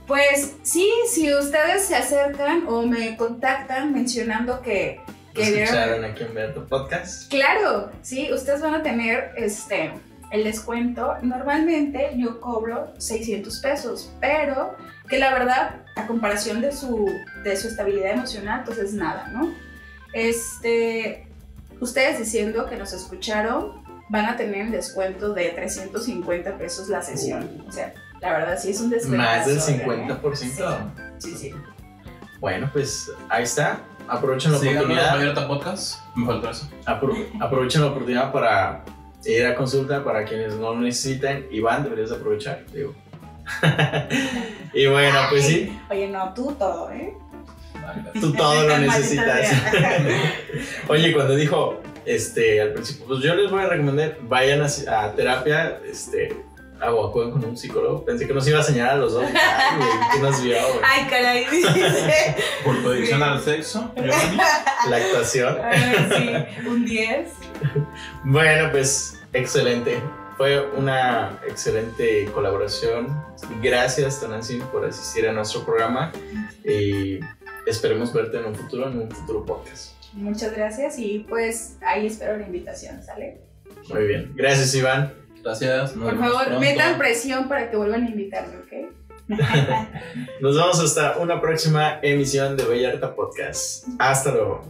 Speaker 4: Pues sí, si ustedes se acercan o me contactan mencionando que, que vieron-
Speaker 1: ¿Escucharon aquí en Ver tu podcast?
Speaker 4: Claro, sí, ustedes van a tener este el descuento. Normalmente yo cobro 600 pesos, pero que la verdad, a comparación de su, de su estabilidad emocional, pues es nada, ¿no? Este, ustedes diciendo que nos escucharon, van a tener el descuento de 350 pesos la sesión. O sea, la verdad sí es un descuento.
Speaker 1: Más del 50%.
Speaker 4: Sí, sí.
Speaker 1: Bueno, pues ahí está. Aprovechen la oportunidad.
Speaker 2: Podcast. Me faltó eso.
Speaker 1: Apro- aprovechen la oportunidad para ir a consulta para quienes no lo necesiten. Iván, deberías de aprovechar, digo. *laughs* y bueno, pues sí.
Speaker 4: Oye, no, tú todo, ¿eh?
Speaker 1: Tú todo lo *laughs* necesitas. *laughs* Oye, cuando dijo, este, al principio, pues yo les voy a recomendar, vayan a, a terapia, este, o acuden con un psicólogo. Pensé que nos iba a señalar a los dos. Ay, güey, ¿qué nos vio, güey?
Speaker 4: Ay, caray, *laughs* dice.
Speaker 2: Por tu adicción al sexo, Giovanni.
Speaker 1: La actuación.
Speaker 4: Ay, sí, un 10.
Speaker 1: Bueno, pues, excelente. Fue una excelente colaboración. Gracias, Tonancy, por asistir a nuestro programa. Y esperemos verte en un futuro, en un futuro podcast.
Speaker 4: Muchas gracias y pues ahí espero la invitación, ¿sale?
Speaker 1: Muy bien. Gracias, Iván.
Speaker 2: Gracias. nos
Speaker 4: Por
Speaker 2: vemos
Speaker 4: favor,
Speaker 2: pronto.
Speaker 4: metan presión para que vuelvan a invitarme, ¿ok? *laughs*
Speaker 1: Nos vemos hasta una próxima emisión de Bellarta Podcast. Hasta luego.